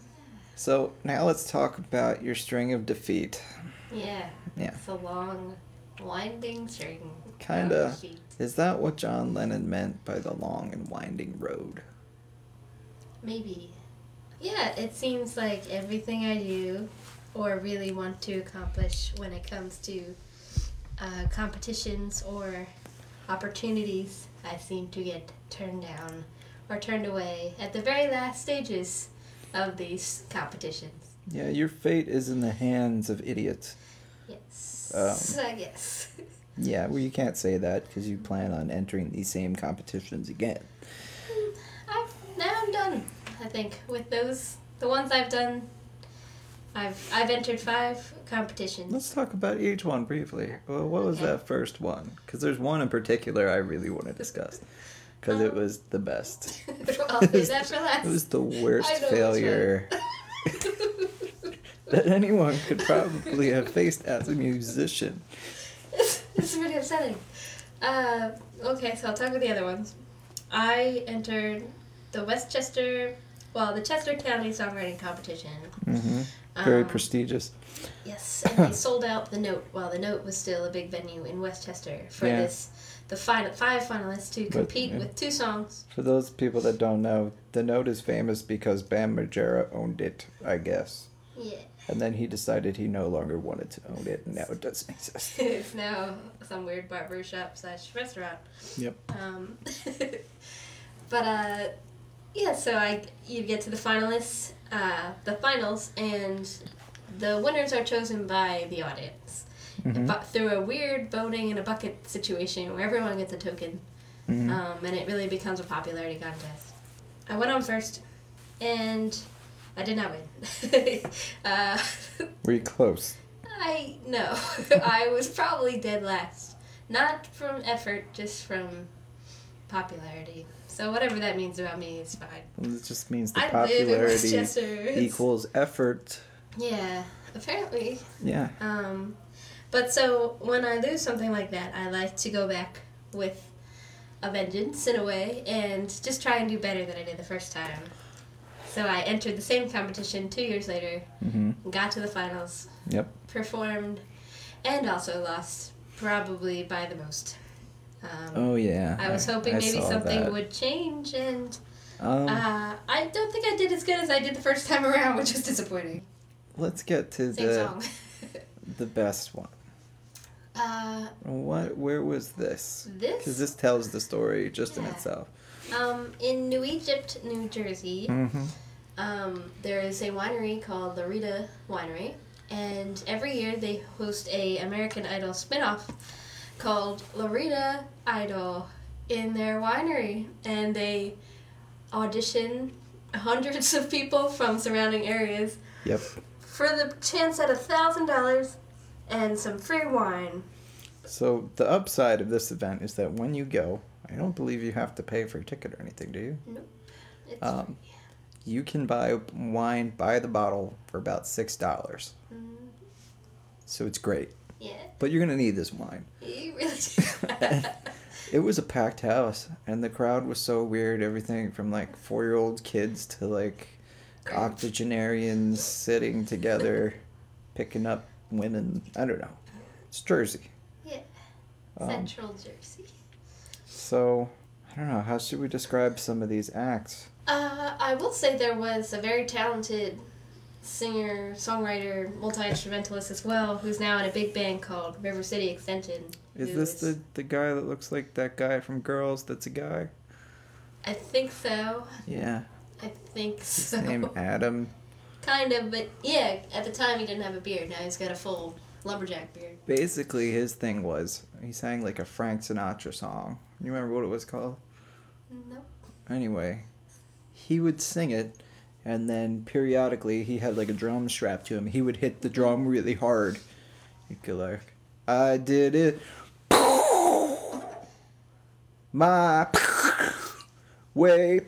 So now let's talk about your string of defeat. Yeah. Yeah. It's a long, winding string. Kinda. Is that what John Lennon meant by the long and winding road? Maybe. Yeah, it seems like everything I do or really want to accomplish when it comes to uh, competitions or opportunities, I seem to get turned down or turned away at the very last stages of these competitions. Yeah, your fate is in the hands of idiots. Yes. Um, I guess. Yeah, well, you can't say that because you plan on entering these same competitions again. I've, now I'm done. I think with those, the ones I've done, I've I've entered five competitions. Let's talk about each one briefly. Well, what was Okay. that first one? Because there's one in particular I really want to discuss. Because it Um, was the best. I'll save that for last. It was the worst I know which failure that anyone could probably have faced as a musician. it's, it's pretty upsetting. Uh, okay, so I'll talk about the other ones. I entered the West Chester, well, the Chester County Songwriting Competition. hmm Very Um, prestigious. Yes, and they sold out the Note while the Note was still a big venue in West Chester for Yeah. this the final five finalists to compete yeah. with two songs. For those people that don't know, the note is famous because Bam Margera owned it, I guess. Yeah. And then he decided he no longer wanted to own it, and now it doesn't exist. it's now some weird barber shop slash restaurant. Yep. Um, but uh, yeah, so I you get to the finalists, uh, the finals, and the winners are chosen by the audience Mhm. but through a weird voting in a bucket situation where everyone gets a token, Mhm. um, and it really becomes a popularity contest. I went on first, and I did not win. uh, Were you close? I no, I was probably dead last. Not from effort, just from popularity. So whatever that means about me is fine. It just means the I popularity equals effort. Yeah, apparently. Yeah. Um, but so when I lose something like that, I like to go back with a vengeance in a way and just try and do better than I did the first time. So I entered the same competition two years later, hmm got to the finals, Yep. performed, and also lost, probably by the most. Um, Oh yeah. I was hoping I maybe something that. would change, and Um, uh, I don't think I did as good as I did the first time around, which was disappointing. let's get to Same the the best one. uh, What? Where was this? this Because this tells the story just in itself. Um, in New Egypt, New Jersey, Mm-hmm. um, there is a winery called Laurita Winery, and every year they host a American Idol spinoff called Laurita Idol in their winery, and they audition hundreds of people from surrounding areas Yep. for the chance at a thousand dollars and some free wine. So the upside of this event is that when you go, I don't believe you have to pay for a ticket or anything, do you? It's Um, you can buy wine by the bottle for about six dollars. Mm, So it's great. Yeah, But you're gonna need this wine. you really. It was a packed house, and the crowd was so weird. Everything from like four year old kids to like octogenarians sitting together, picking up women. I don't know. It's Jersey. Yeah. Um, Central Jersey. so, I don't know. How should we describe some of these acts? Uh, I will say there was a very talented singer, songwriter, multi instrumentalist as well, who's now in a big band called River City Extension. Is this the, the guy that looks like that guy from Girls that's a guy? I think so. Yeah. I think His so. name Adam. kind of, but yeah, at the time he didn't have a beard. Now he's got a full lumberjack beard. Basically, his thing was he sang like a Frank Sinatra song. You remember what it was called? Nope. Anyway, he would sing it, and then periodically he had like a drum strapped to him. He would hit the drum really hard. He'd go like, "I did it, my way."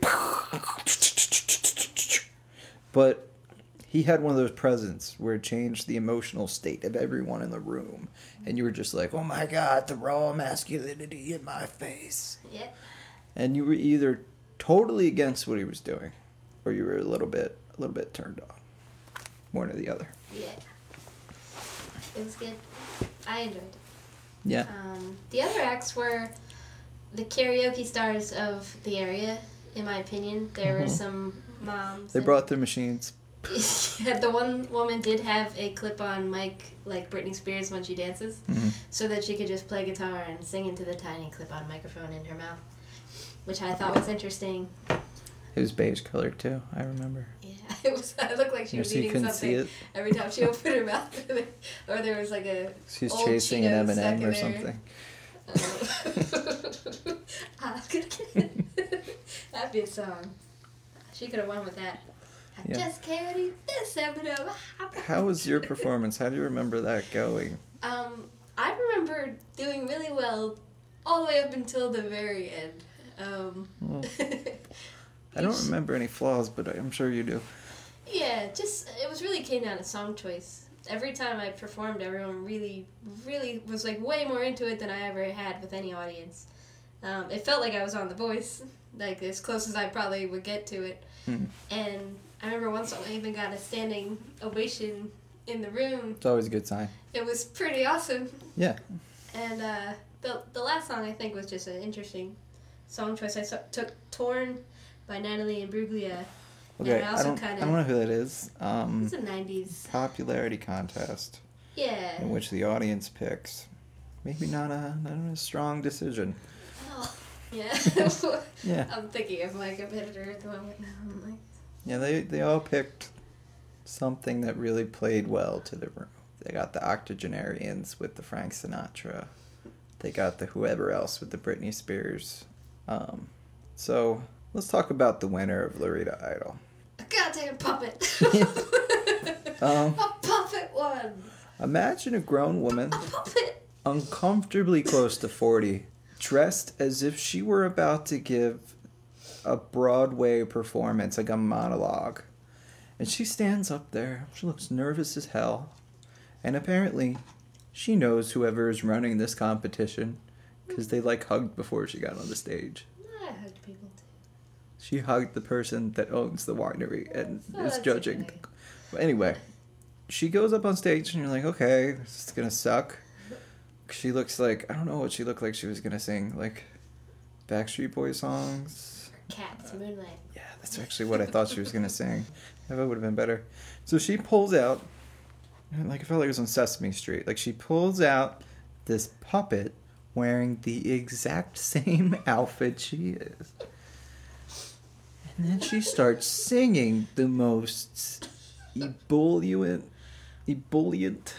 But he had one of those presents where it changed the emotional state of everyone in the room, and you were just like, "Oh my god, the raw masculinity in my face," Yeah. and you were either totally against what he was doing, or you were a little bit, a little bit turned on, one or the other. Yeah. It was good. I enjoyed it. Yeah, Um, the other acts were the karaoke stars of the area, in my opinion. There were Mhm. some moms. they brought their machines. yeah, the one woman did have a clip-on mic like Britney Spears when she dances, Mhm. so that she could just play guitar and sing into the tiny clip-on microphone in her mouth, which I thought was interesting. It was beige colored too. I remember. Yeah, it was. It looked like she was so eating something every time she opened her mouth, or there was like a. She was old chasing an Cheeto M and M or something. I gonna That'd be a song. She could have won with that. I Yeah. just eat this M&M. How was your performance? How do you remember that going? Um, I remember doing really well all the way up until the very end. Um, Well, I don't remember any flaws, but I'm sure you do. Yeah, just it was really came down to song choice. Every time I performed, everyone really, really was like way more into it than I ever had with any audience. Um, it felt like I was on The Voice, like as close as I probably would get to it. Hmm. And I remember one song I even got a standing ovation in the room. It's always a good sign. It was pretty awesome. Yeah. And uh, the the last song I think was just an interesting song choice. I took "Torn" by Natalie Imbruglia. Okay. I I, also don't. kinda- I don't know who that is. Um, It's a '90s. popularity contest Yeah. in which the audience picks. Maybe not a not a strong decision. Oh, yeah. Yeah. I'm thinking of my competitor at the moment now. I'm like, Yeah. They they all picked something that really played well to the room. They got the octogenarians with the Frank Sinatra. They got the whoever else with the Britney Spears. Um, so let's talk about the winner of Laurita Idol. a goddamn puppet. Um, a puppet won. Imagine a grown woman, A puppet. uncomfortably close to 40, dressed as if she were about to give a Broadway performance, like a monologue. And she stands up there. She looks nervous as hell. And apparently, she knows whoever is running this competition because they like hugged before she got on the stage. I hugged people too. She hugged the person that owns the winery and Oh, is judging. okay. But anyway, she goes up on stage and you're like, okay, this is gonna suck. She looks like I don't know what she looked like. She was gonna sing like Backstreet Boy songs. Cats, moonlight. Yeah, that's actually what I thought she was gonna sing. That would have been better. So she pulls out, like I felt like it was on Sesame Street. Like she pulls out this puppet wearing the exact same outfit she is. And then she starts singing the most ebullient, ebullient.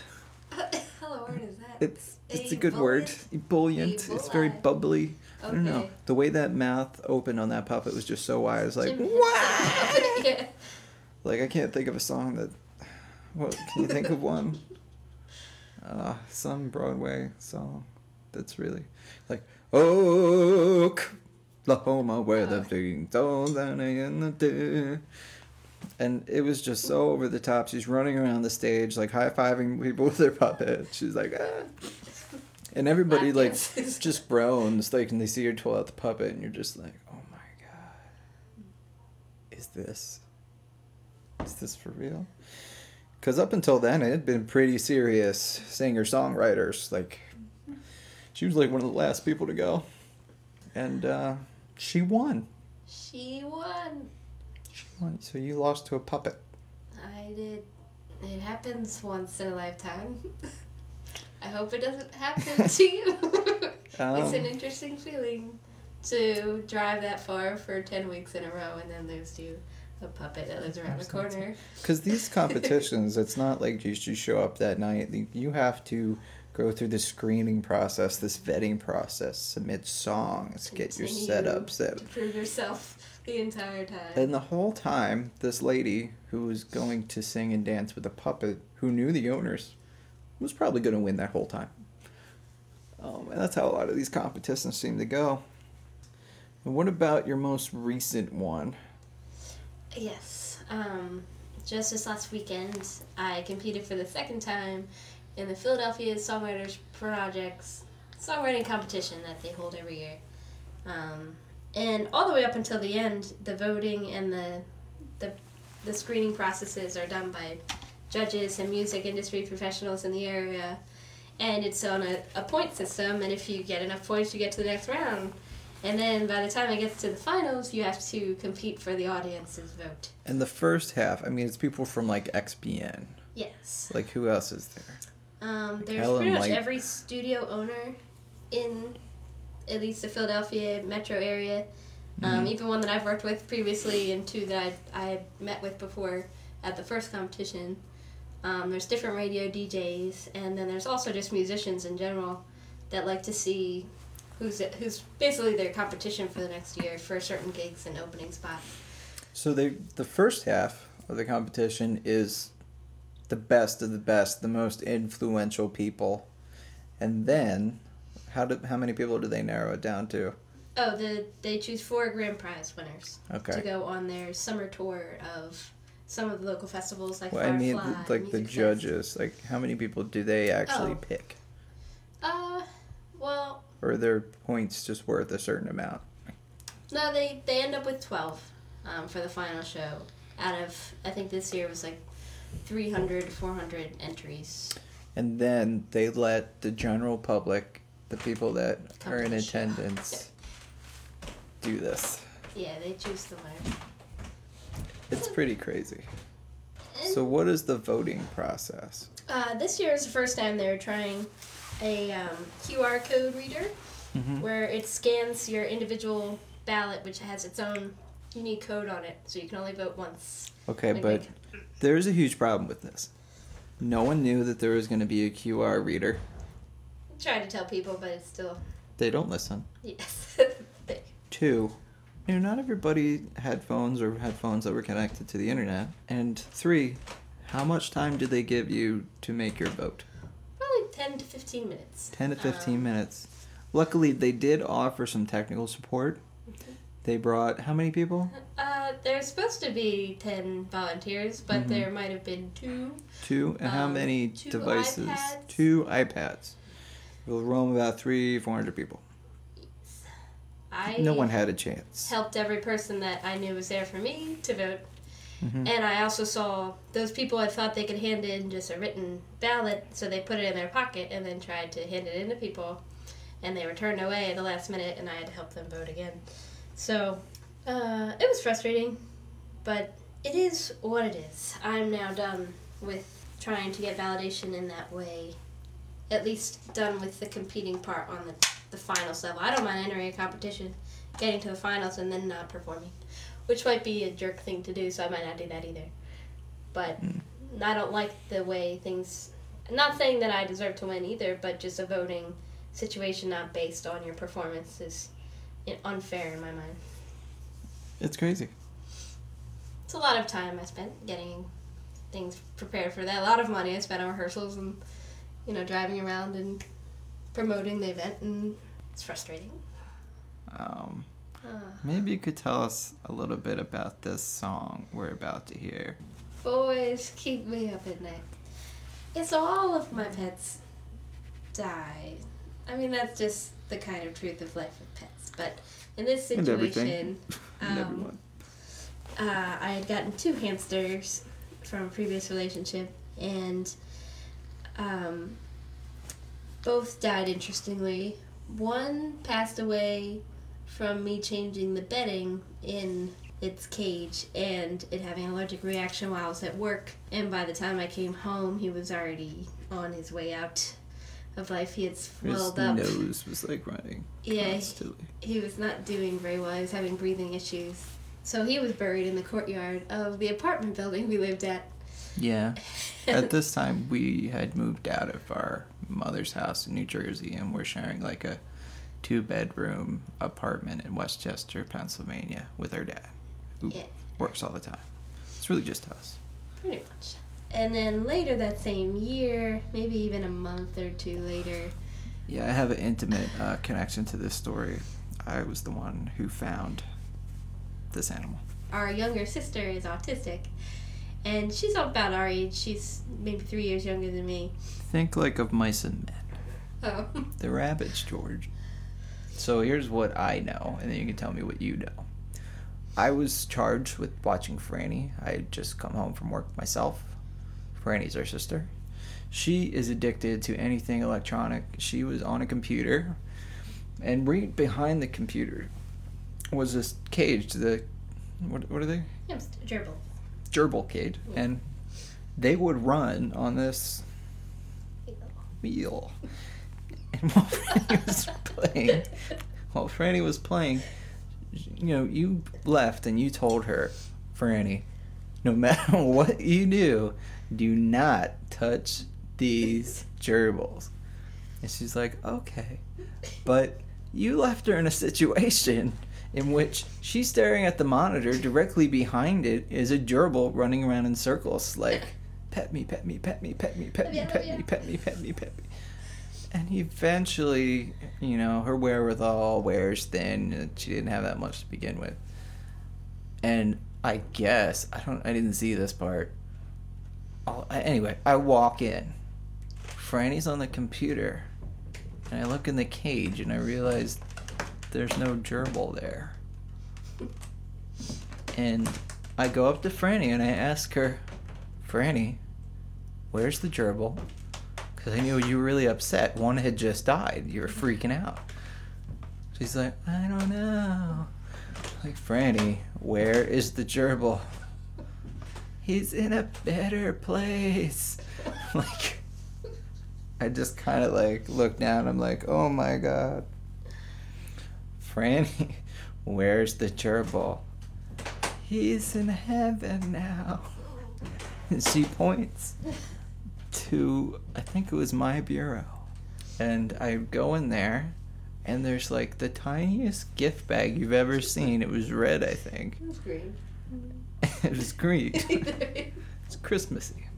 Hello, word is that? It's it's a good word. Ebullient. It's very bubbly. I don't know. The way that mouth opened on that puppet was just so wise. Like, Jim wow. Henson. yeah. Like I can't think of a song that. What can you think of one? Uh, some Broadway song that's really like Oklahoma, where the things all down in the day. And it was just so over the top. She's running around the stage, like high fiving people with her puppet. She's like, ah. And everybody like just groans, like, and they see her pull out the puppet, and you're just like, oh my god, is this, is this for real? Because up until then, it had been pretty serious singer songwriters. Like, she was like one of the last people to go, and uh, she won. She won. She won. So you lost to a puppet. I did. It happens once in a lifetime. I hope it doesn't happen to you. it's Um, an interesting feeling to drive that far for 10 weeks in a row and then lose to a puppet that lives around the corner. Because these competitions, it's not like you just show up that night. You have to go through the screening process, this vetting process, submit songs, get your Continue setup set. To prove yourself the entire time. And the whole time, this lady who was going to sing and dance with a puppet, who knew the owners, was probably going to win that whole time. Um, and that's how a lot of these competitions seem to go. And what about your most recent one? Yes. Um, just this last weekend, I competed for the second time in the Philadelphia Songwriters Projects songwriting competition that they hold every year. Um, and all the way up until the end, the voting and the, the the screening processes are done by judges and music industry professionals in the area. And it's on a, a point system, and if you get enough points, you get to the next round. And then by the time it gets to the finals, you have to compete for the audience's vote. And the first half, I mean, it's people from like XPN. Yes. Like, who else is there? Um, there's pretty much White. every studio owner in at least the Philadelphia metro area. Um, even one that I've worked with previously and two that I, I met with before at the first competition. Um, there's different radio DJs, and then there's also just musicians in general that like to see who's who's basically their competition for the next year for certain gigs and opening spots. So they the first half of the competition is the best of the best, the most influential people, and then how do how many people do they narrow it down to? Oh, the they choose four grand prize winners to go on their summer tour of some of the local festivals like Well, I mean, like the Music Fest. judges, like how many people do they actually Oh. pick, Uh, well, or are their points just worth a certain amount? no, they they end up with twelve um, for the final show. Out of I think this year was like 300 400 entries. And then they let the general public, the people that Come are in attendance, do this. Yeah, they choose the winner. It's pretty crazy. So, what is the voting process? uh, this year is the first time they're trying a um, QR code reader Mhm. where it scans your individual ballot, which has its own unique code on it, so you can only vote once. Okay, Like, but there's a huge problem with this. No one knew that there was going to be a QR reader. try to tell people, but it's still They don't listen. yes. Two, you know, not everybody had phones or had phones that were connected to the internet. And three, how much time did they give you to make your vote? Probably ten to fifteen minutes. 10 to 15 Um, minutes. Luckily, they did offer some technical support. They brought how many people? Uh, there's supposed to be ten volunteers, but Mhm. there might have been two. Two. And how Um, many two devices? iPads. Two iPads. We'll roam about three, four hundred people. I No one had a chance. helped every person that I knew was there for me to vote. Mhm. And I also saw those people I thought they could hand in just a written ballot, so they put it in their pocket and then tried to hand it in to people. And they were turned away at the last minute, and I had to help them vote again. So uh, it was frustrating, but it is what it is. I'm now done with trying to get validation in that way. At least done with the competing part on the, the finals level. I don't mind entering a competition, getting to the finals, and then not performing which might be a jerk thing to do, so I might not do that either. But I don't like the way things. Not saying that I deserve to win either, but just a voting situation not based on your performance is i- unfair in my mind. It's crazy. It's a lot of time I spent getting things prepared for that. A lot of money I spent on rehearsals and you know driving around and promoting the event, and it's frustrating. Um, Uh, maybe you could tell us a little bit about this song we're about to hear. Boys keep me up at night. So all of my pets died. I mean, that's just the kind of truth of life with pets. But in this And situation, And um, everyone. uh, I had gotten two hamsters from a previous relationship, and um, both died interestingly. One passed away from me changing the bedding in its cage and it having an allergic reaction while I was at work. And by the time I came home, he was already on his way out of life. He had His swelled up. His nose was like running Yeah, constantly. he was not doing very well. He was having breathing issues. So he was buried in the courtyard of the apartment building we lived at. Yeah. At this time, we had moved out of our mother's house in New Jersey, and we're sharing like a two-bedroom apartment in West Chester, Pennsylvania, with our dad, who Yeah. works all the time. It's really just us. Pretty much. And then later that same year, maybe even a month or two later, Yeah, I have an intimate uh, connection to this story. I was the one who found this animal. our younger sister is autistic. and she's about our age. She's maybe three years younger than me. Think like of mice and men. Oh, The rabbits, George. So here's what I know, and then you can tell me what you know. I was charged with watching Franny. I had just come home from work myself. Franny's our sister. She is addicted to anything electronic. She was on a computer, and right behind the computer was this cage. The what? What are they? hamster gerbil. Gerbil cage, and they would run on this wheel. And while Franny was playing, while Franny was playing, you know, you left and you told her, Franny, no matter what you do, do not touch these gerbils. And she's like, okay. But you left her in a situation in which she's staring at the monitor. Directly behind it is a gerbil running around in circles, like, pet me, pet me, pet me, pet me, pet me, pet me, pet me, pet me, pet me. And eventually, you know, her wherewithal wears thin. She didn't have that much to begin with. And I guess I don't. I didn't see this part. I'll, anyway, I walk in. Franny's on the computer, and I look in the cage, and I realize there's no gerbil there. And I go up to Franny and I ask her, Franny, where's the gerbil? Because I knew you were really upset. One had just died. You were freaking out. She's like, I don't know. Like, Franny, where is the gerbil? He's in a better place. like, I just kind of like look down. I'm like, oh my god. Franny, where's the gerbil? He's in heaven now. And she points to, I think it was my bureau. And I go in there, and there's like the tiniest gift bag you've ever seen. It was red, I think. It was green. it was green. It's Christmassy.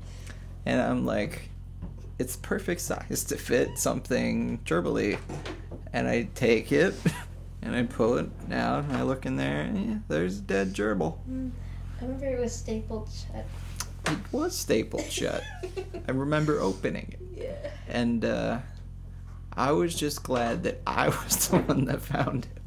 And I'm like, it's perfect size to fit something gerbily. And I take it and I pull it down and I look in there and yeah, there's a dead gerbil. I remember it was stapled shut. It was stapled shut. I remember opening it. Yeah. And uh, I was just glad that I was the one that found it.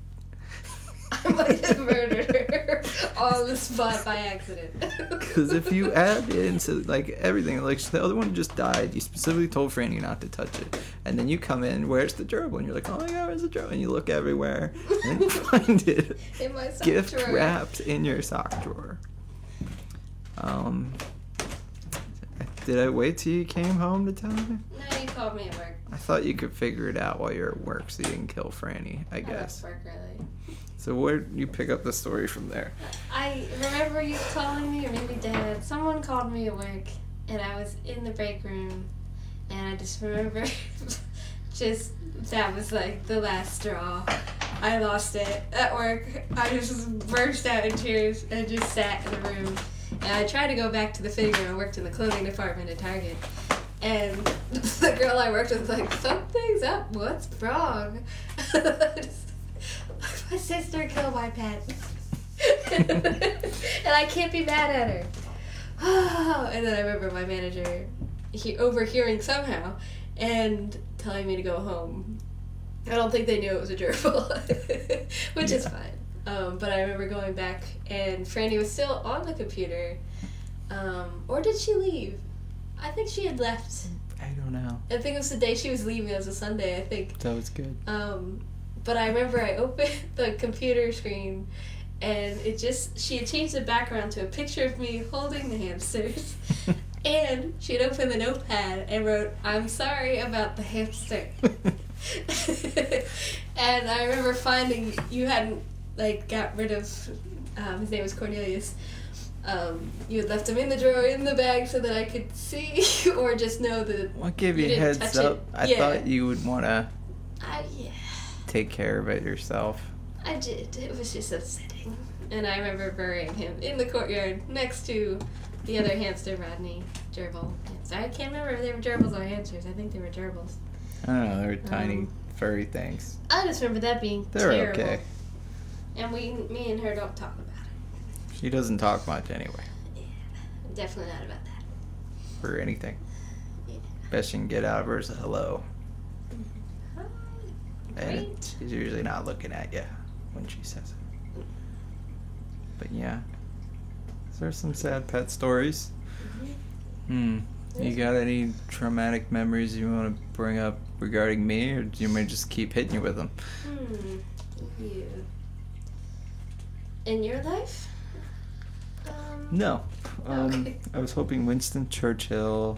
I might have murdered her on the spot by accident. Because if you add into like everything, like the other one just died, you specifically told Franny not to touch it, and then you come in, where's the gerbil? And you're like, oh my god, where's the gerbil? And you look everywhere, and you find it in my sock gift drawer. wrapped in your sock drawer. Um, did I wait till you came home to tell me? No, you called me at work. I thought you could figure it out while you're at work, so you didn't kill Franny. I I guess. work early. So where you pick up the story from there? I remember you calling me, or maybe Dad. Someone called me at work, and I was in the break room, and I just remember, just that was like the last straw. I lost it at work. I just burst out in tears and just sat in the room. And I tried to go back to the fitting room. I worked in the clothing department at Target. And the girl I worked with was like, something's up. What's wrong? my sister killed my pet. and I can't be mad at her. and then I remember my manager he, overhearing somehow and telling me to go home. I don't think they knew it was a gerbil, which is fine. Um, but I remember going back and Franny was still on the computer. Um, or did she leave? I think she had left. I don't know. I think it was the day she was leaving. It was a Sunday, I think. That was good. Um, but I remember I opened the computer screen and it just, she had changed the background to a picture of me holding the hamsters. and she had opened the notepad and wrote, I'm sorry about the hamster. and I remember finding you hadn't, like, got rid of, um, his name was Cornelius. Um, you had left him in the drawer in the bag so that I could see or just know that What gave You you, heads touch it. up? I Yeah. thought you would want to I, yeah. take care of it yourself. I did. It was just upsetting. And I remember burying him in the courtyard next to the other hamster, Rodney. Gerbil. Hamster. I can't remember if they were gerbils or hamsters. I think they were gerbils. I don't know. They were tiny, Um, furry things. I just remember that being They're terrible. okay. And we, me and her don't talk about it. She doesn't talk much anyway. Yeah, Definitely not about that. or anything. Yeah. Best you can get out of her is a hello. Hi. And Great. she's usually not looking at you when she says it. But yeah. Is there some sad pet stories? Hmm. You got any traumatic memories you want to bring up regarding me, or do you want me to just keep hitting you with them? Hmm. You. In your life? Um, No. Um, Okay. I was hoping Winston Churchill.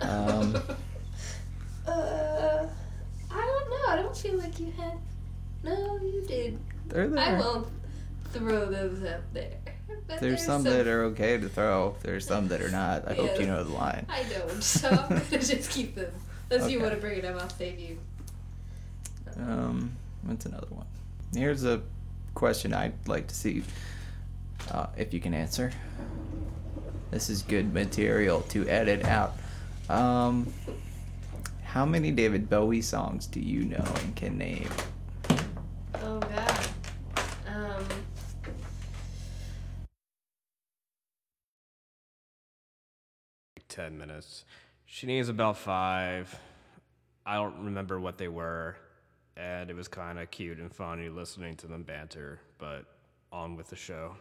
Um, uh, I don't know. I don't feel like you had. No, you did. They're there. I won't throw those up there. But There's some that are okay to throw. There's some that are not. I hope you know the line. I don't, so I'm gonna just keep them. Unless you want to bring it up, I'll save you. Um, what's another one? Here's a question I'd like to see uh, if you can answer. This is good material to edit out. Um, how many David Bowie songs do you know and can name? Oh God. Um. Ten minutes. She names about five. I don't remember what they were, and it was kind of cute and funny listening to them banter. But on with the show.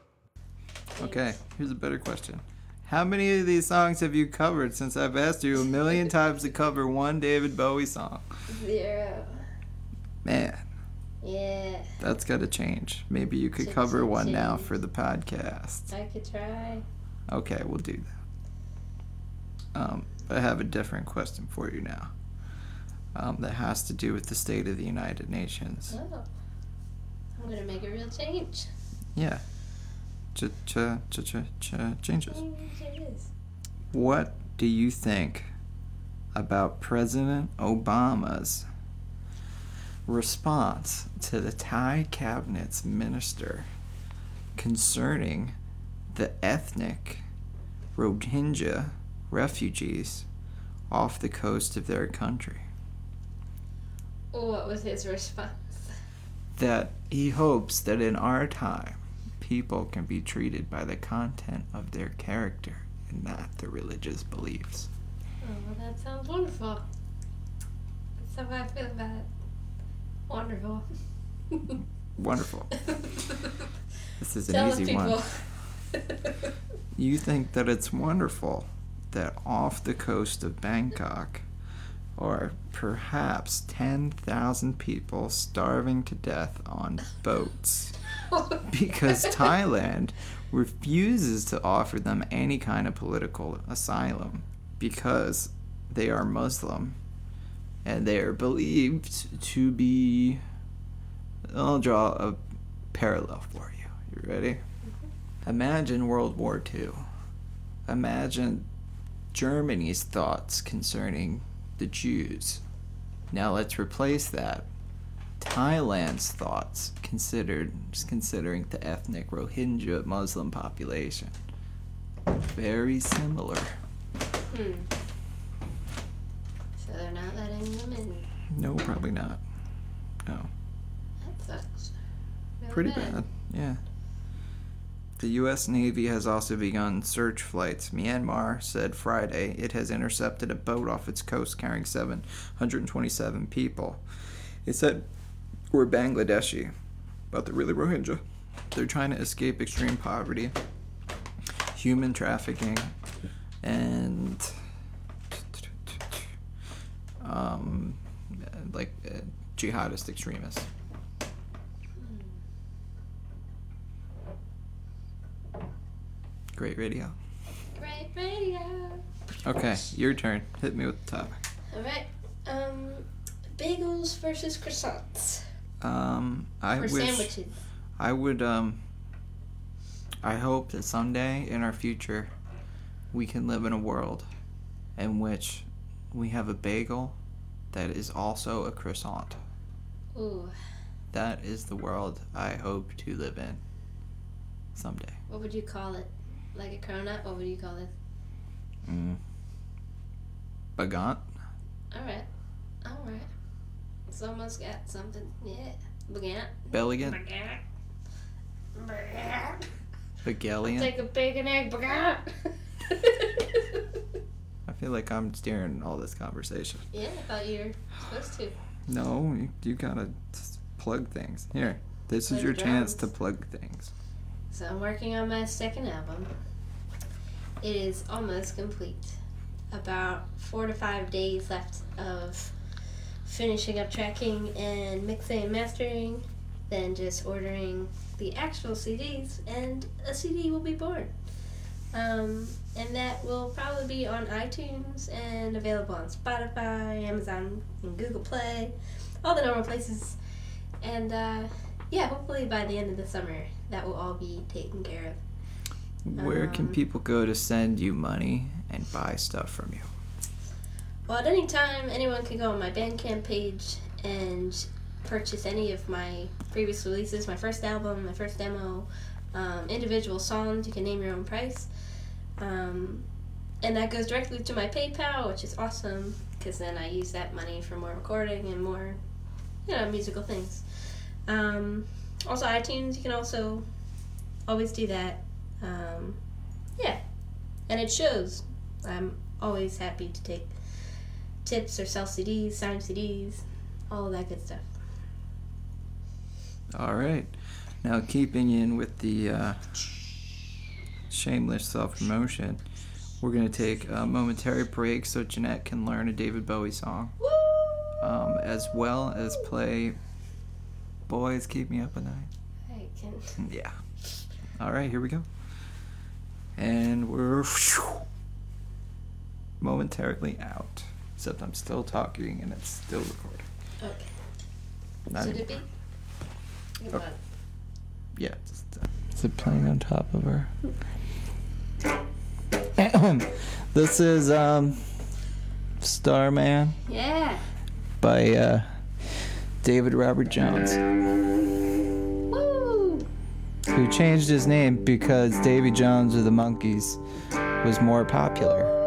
Okay, here's a better question. How many of these songs have you covered since I've asked you a million times to cover one David Bowie song? Zero. Man, Yeah, that's got to change. Maybe you could Should- cover should one now for the podcast. I could try. Okay, we'll do that. Um, I have a different question for you now. Um, that has to do with the state of the United Nations. Oh. I'm gonna make a real change. Yeah. Ch ch ch ch ch changes. Change. What do you think about President Obama's response to the Thai cabinet's minister concerning the ethnic Rohingya refugees off the coast of their country? What was his response? That he hopes that in our time, people can be treated by the content of their character and not their religious beliefs. Oh, well, that sounds wonderful. That's how I feel about it. Wonderful. Wonderful. This is an easy one. You think that it's wonderful that off the coast of Bangkok are perhaps 10,000 people starving to death on boats because Thailand refuses to offer them any kind of political asylum because they are Muslim and they are believed to be. I'll draw a parallel for you. You ready? Imagine World War II. Imagine Germany's thoughts concerning the Jews. Now let's replace that. Thailand's thoughts considered just considering the ethnic Rohingya Muslim population. Very similar. Hmm. So they're not letting them in. No, probably not. No. That sucks. Really Pretty bad. Yeah. The U.S. Navy has also begun search flights. Myanmar said Friday it has intercepted a boat off its coast carrying 727 people. It said we're Bangladeshi, but they're really Rohingya. They're trying to escape extreme poverty, human trafficking, and um, like uh, jihadist extremists. Great radio. Great radio. Okay, your turn. Hit me with the topic. Alright. Um, bagels versus croissants. Um, I or wish sandwiches. I would um. I hope that someday in our future, we can live in a world, in which we have a bagel, that is also a croissant. Ooh. That is the world I hope to live in. Someday. What would you call it? Like a cronut? What would you call it? Mm. Bagant. Alright. Alright. Someone's got something. Yeah. Baguette. Belligan. Baguette. Baguette. Bagellian. Take a bacon egg baguette. I feel like I'm steering all this conversation. yeah, I thought you were supposed to. No, you, you gotta plug things. Here, this Play is the your chance to plug things. So I'm working on my second album. It is almost complete. About four to five days left of finishing up tracking and mixing and mastering, then just ordering the actual CDs, and a CD will be born. Um, and that will probably be on iTunes and available on Spotify, Amazon, and Google Play, all the normal places. And uh, yeah, hopefully by the end of the summer, that will all be taken care of. Where can Um, people go to send you money and buy stuff from you? Well, at any time, anyone can go on my Bandcamp page and purchase any of my previous releases, my first album, my first demo, um, individual songs. You can name your own price. Um, and that goes directly to my PayPal, which is awesome because then I use that money for more recording and more, you know, musical things. Also, iTunes, you can also always do that. Um, yeah, and it shows. I'm always happy to take tips or sell CDs, sign CDs, all of that good stuff. All right. Now, keeping in with the uh, shameless self promotion, we're going to take a momentary break so Jeanette can learn a David Bowie song, Woo! um, as well as play Boys Keep Me Up at Night. I can. Yeah. All right, here we go. And we're momentarily out. Except I'm still talking and it's still recording. Okay. Not Should it be? Oh. What? Yeah. Just, uh, is it playing on top of her? this is um, Starman Yeah. by uh, David Robert Jones, who changed his name because Davy Jones of the Monkees was more popular.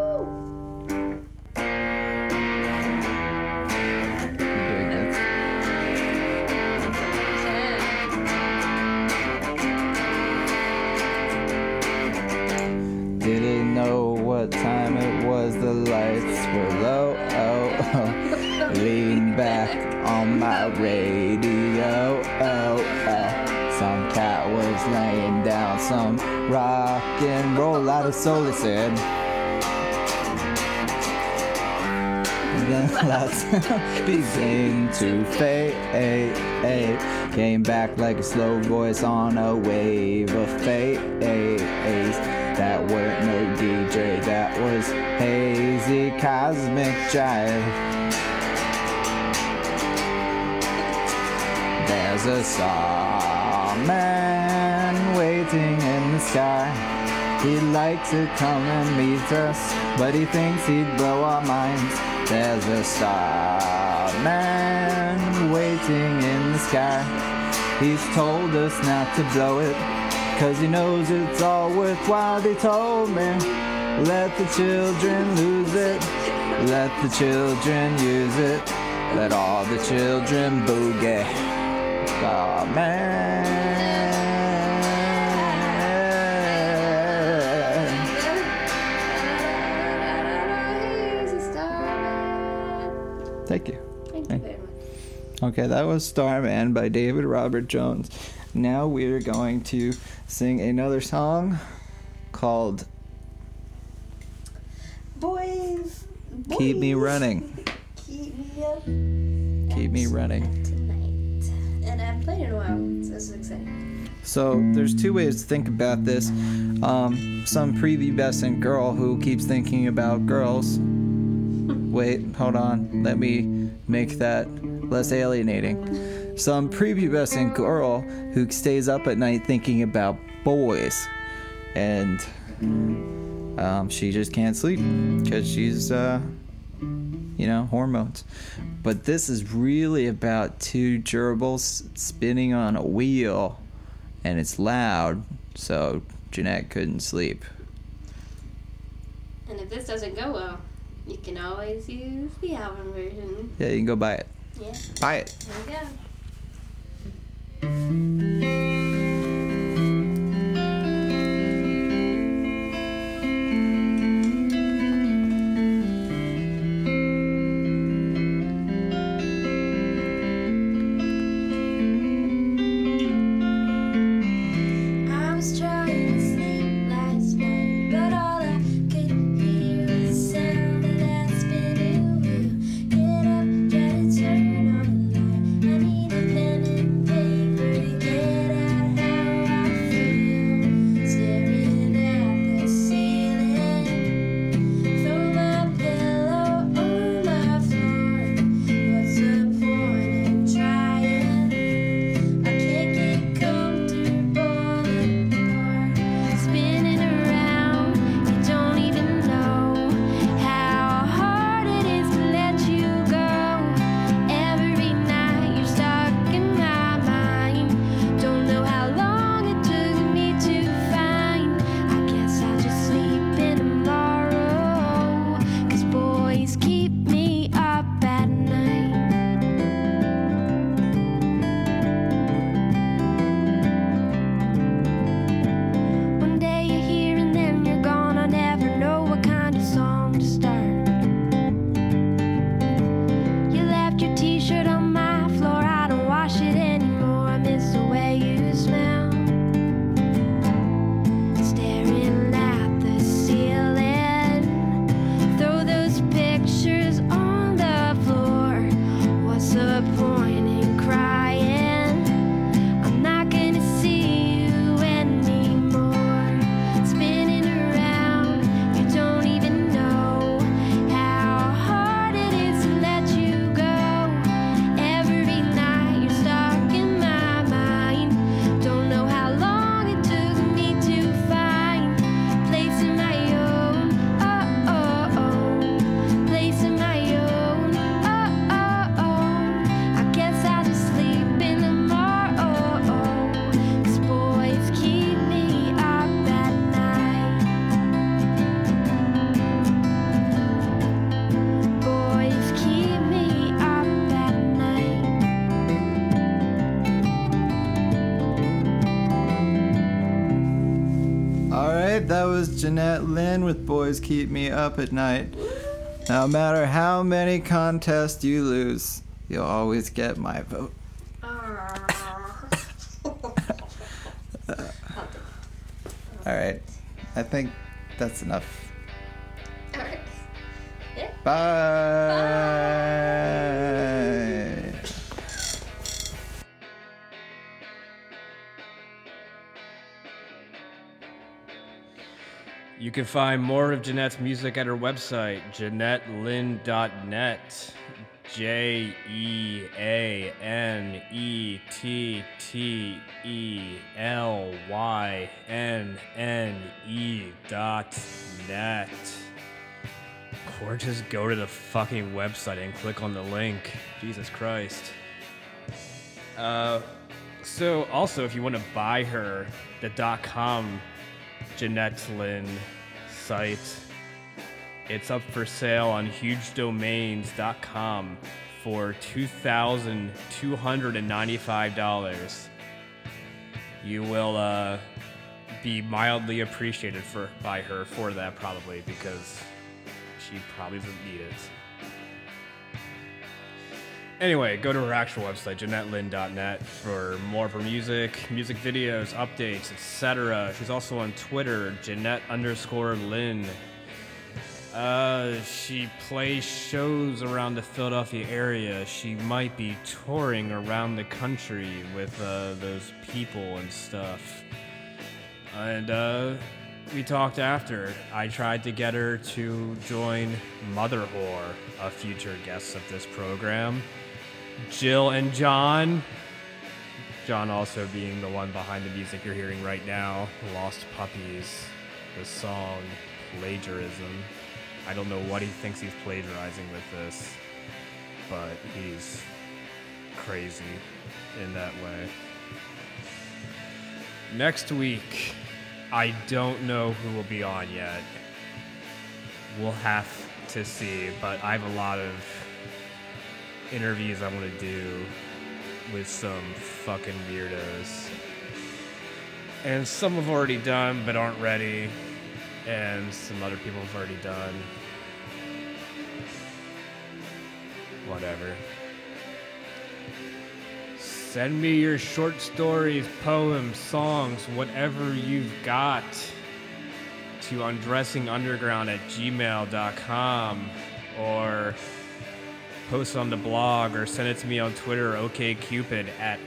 begin to fade. Came back like a slow voice on a wave of fate. That weren't no DJ, that was hazy cosmic jive. There's a starman waiting in the sky. He'd like to come and meet us, but he thinks he'd blow our minds. There's a starman waiting in the sky. He's told us not to blow it, cause he knows it's all worthwhile. They told me, let the children lose it, let the children use it, let all the children boogie. Starman. Thank you. Thank you very much. Okay, that was Starman by David Robert Jones. Now we're going to sing another song called Boys, Keep Me Running. Keep me up. Keep Me Running. Tonight. And I haven't played in a while, so this is exciting. So there's two ways to think about this. Um, some prepubescent girl who keeps thinking about girls. Wait, hold on. Let me make that less alienating. Some prepubescent girl who stays up at night thinking about boys, and um, she just can't sleep because she's, uh, you know, hormones. But this is really about two gerbils spinning on a wheel and it's loud, so Jeanette couldn't sleep. And if this doesn't go well, you can always use the album version. Yeah, you can go buy it. Yeah, Buy it. there we go. Jeanette Lynn with Boys Keep Me Up at Night. No matter how many contests you lose, you'll always get my vote. All right, I think that's enough. Alright. Yeah. Bye. Can find more of Jeanette's music at her website, JeanetteLynn.net. J E A N E T T E L Y N N E dot net. Or just go to the fucking website and click on the link. Jesus Christ. Uh, so also, if you want to buy her, the dot com Jeanette Lynn site. It's up for sale on hugedomains.com for $2,295. You will uh, be mildly appreciated for by her for that probably because she probably doesn't need it. Anyway, go to her actual website, JeanetteLynn.net, for more of her music, music videos, updates, etc. She's also on Twitter, Jeanette underscore Lynn. Uh, she plays shows around the Philadelphia area. She might be touring around the country with uh, those people and stuff. And uh, we talked after. I tried to get her to join Mother Whore, a future guests of this program. Jill and John. John also being the one behind the music you're hearing right now, Lost Puppies, the song Plagiarism. I don't know what he thinks he's plagiarizing with this, but he's crazy in that way. Next week, I don't know who will be on yet. We'll have to see, but I have a lot of interviews I want to do with some fucking weirdos. And some have already done but aren't ready, and some other people have already done. Whatever. Send me your short stories, poems, songs, whatever you've got to undressingunderground at gmail.com or post on the blog or send it to me on Twitter, OKCupid at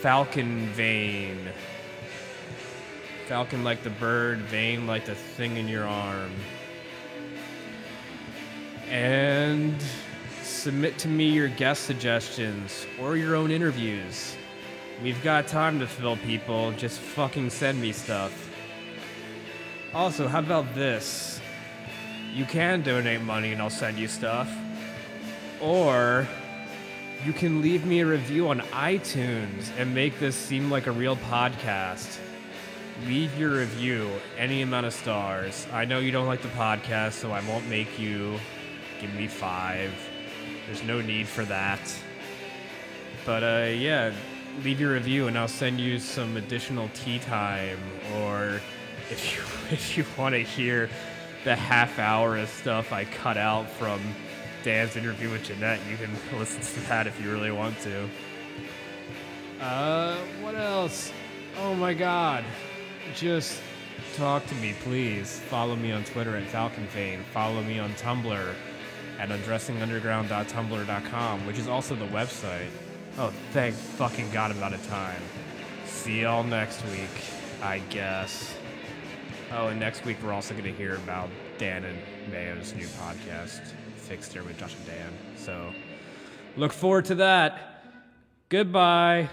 Falcon Vein. Falcon like the bird, vein like the thing in your arm. And submit to me your guest suggestions or your own interviews. We've got time to fill, people. Just fucking send me stuff. Also, how about this? You can donate money and I'll send you stuff. Or you can leave me a review on iTunes and make this seem like a real podcast. Leave your review, any amount of stars. I know you don't like the podcast, so I won't make you give me five. There's no need for that. But uh, yeah, leave your review and I'll send you some additional tea time. Or if you if you want to hear the half hour of stuff I cut out from Dan's interview with Jeanette, you can listen to that if you really want to. Uh, what else? Oh my God! Just talk to me, please. Follow me on Twitter at FalconVein. Follow me on Tumblr at undressingunderground.tumblr.com, which is also the website. Oh, thank fucking God I'm out of time. See y'all next week, I guess. Oh, and next week we're also going to hear about Dan and Mayo's new podcast, Fixed Here with Josh and Dan. So look forward to that. Goodbye.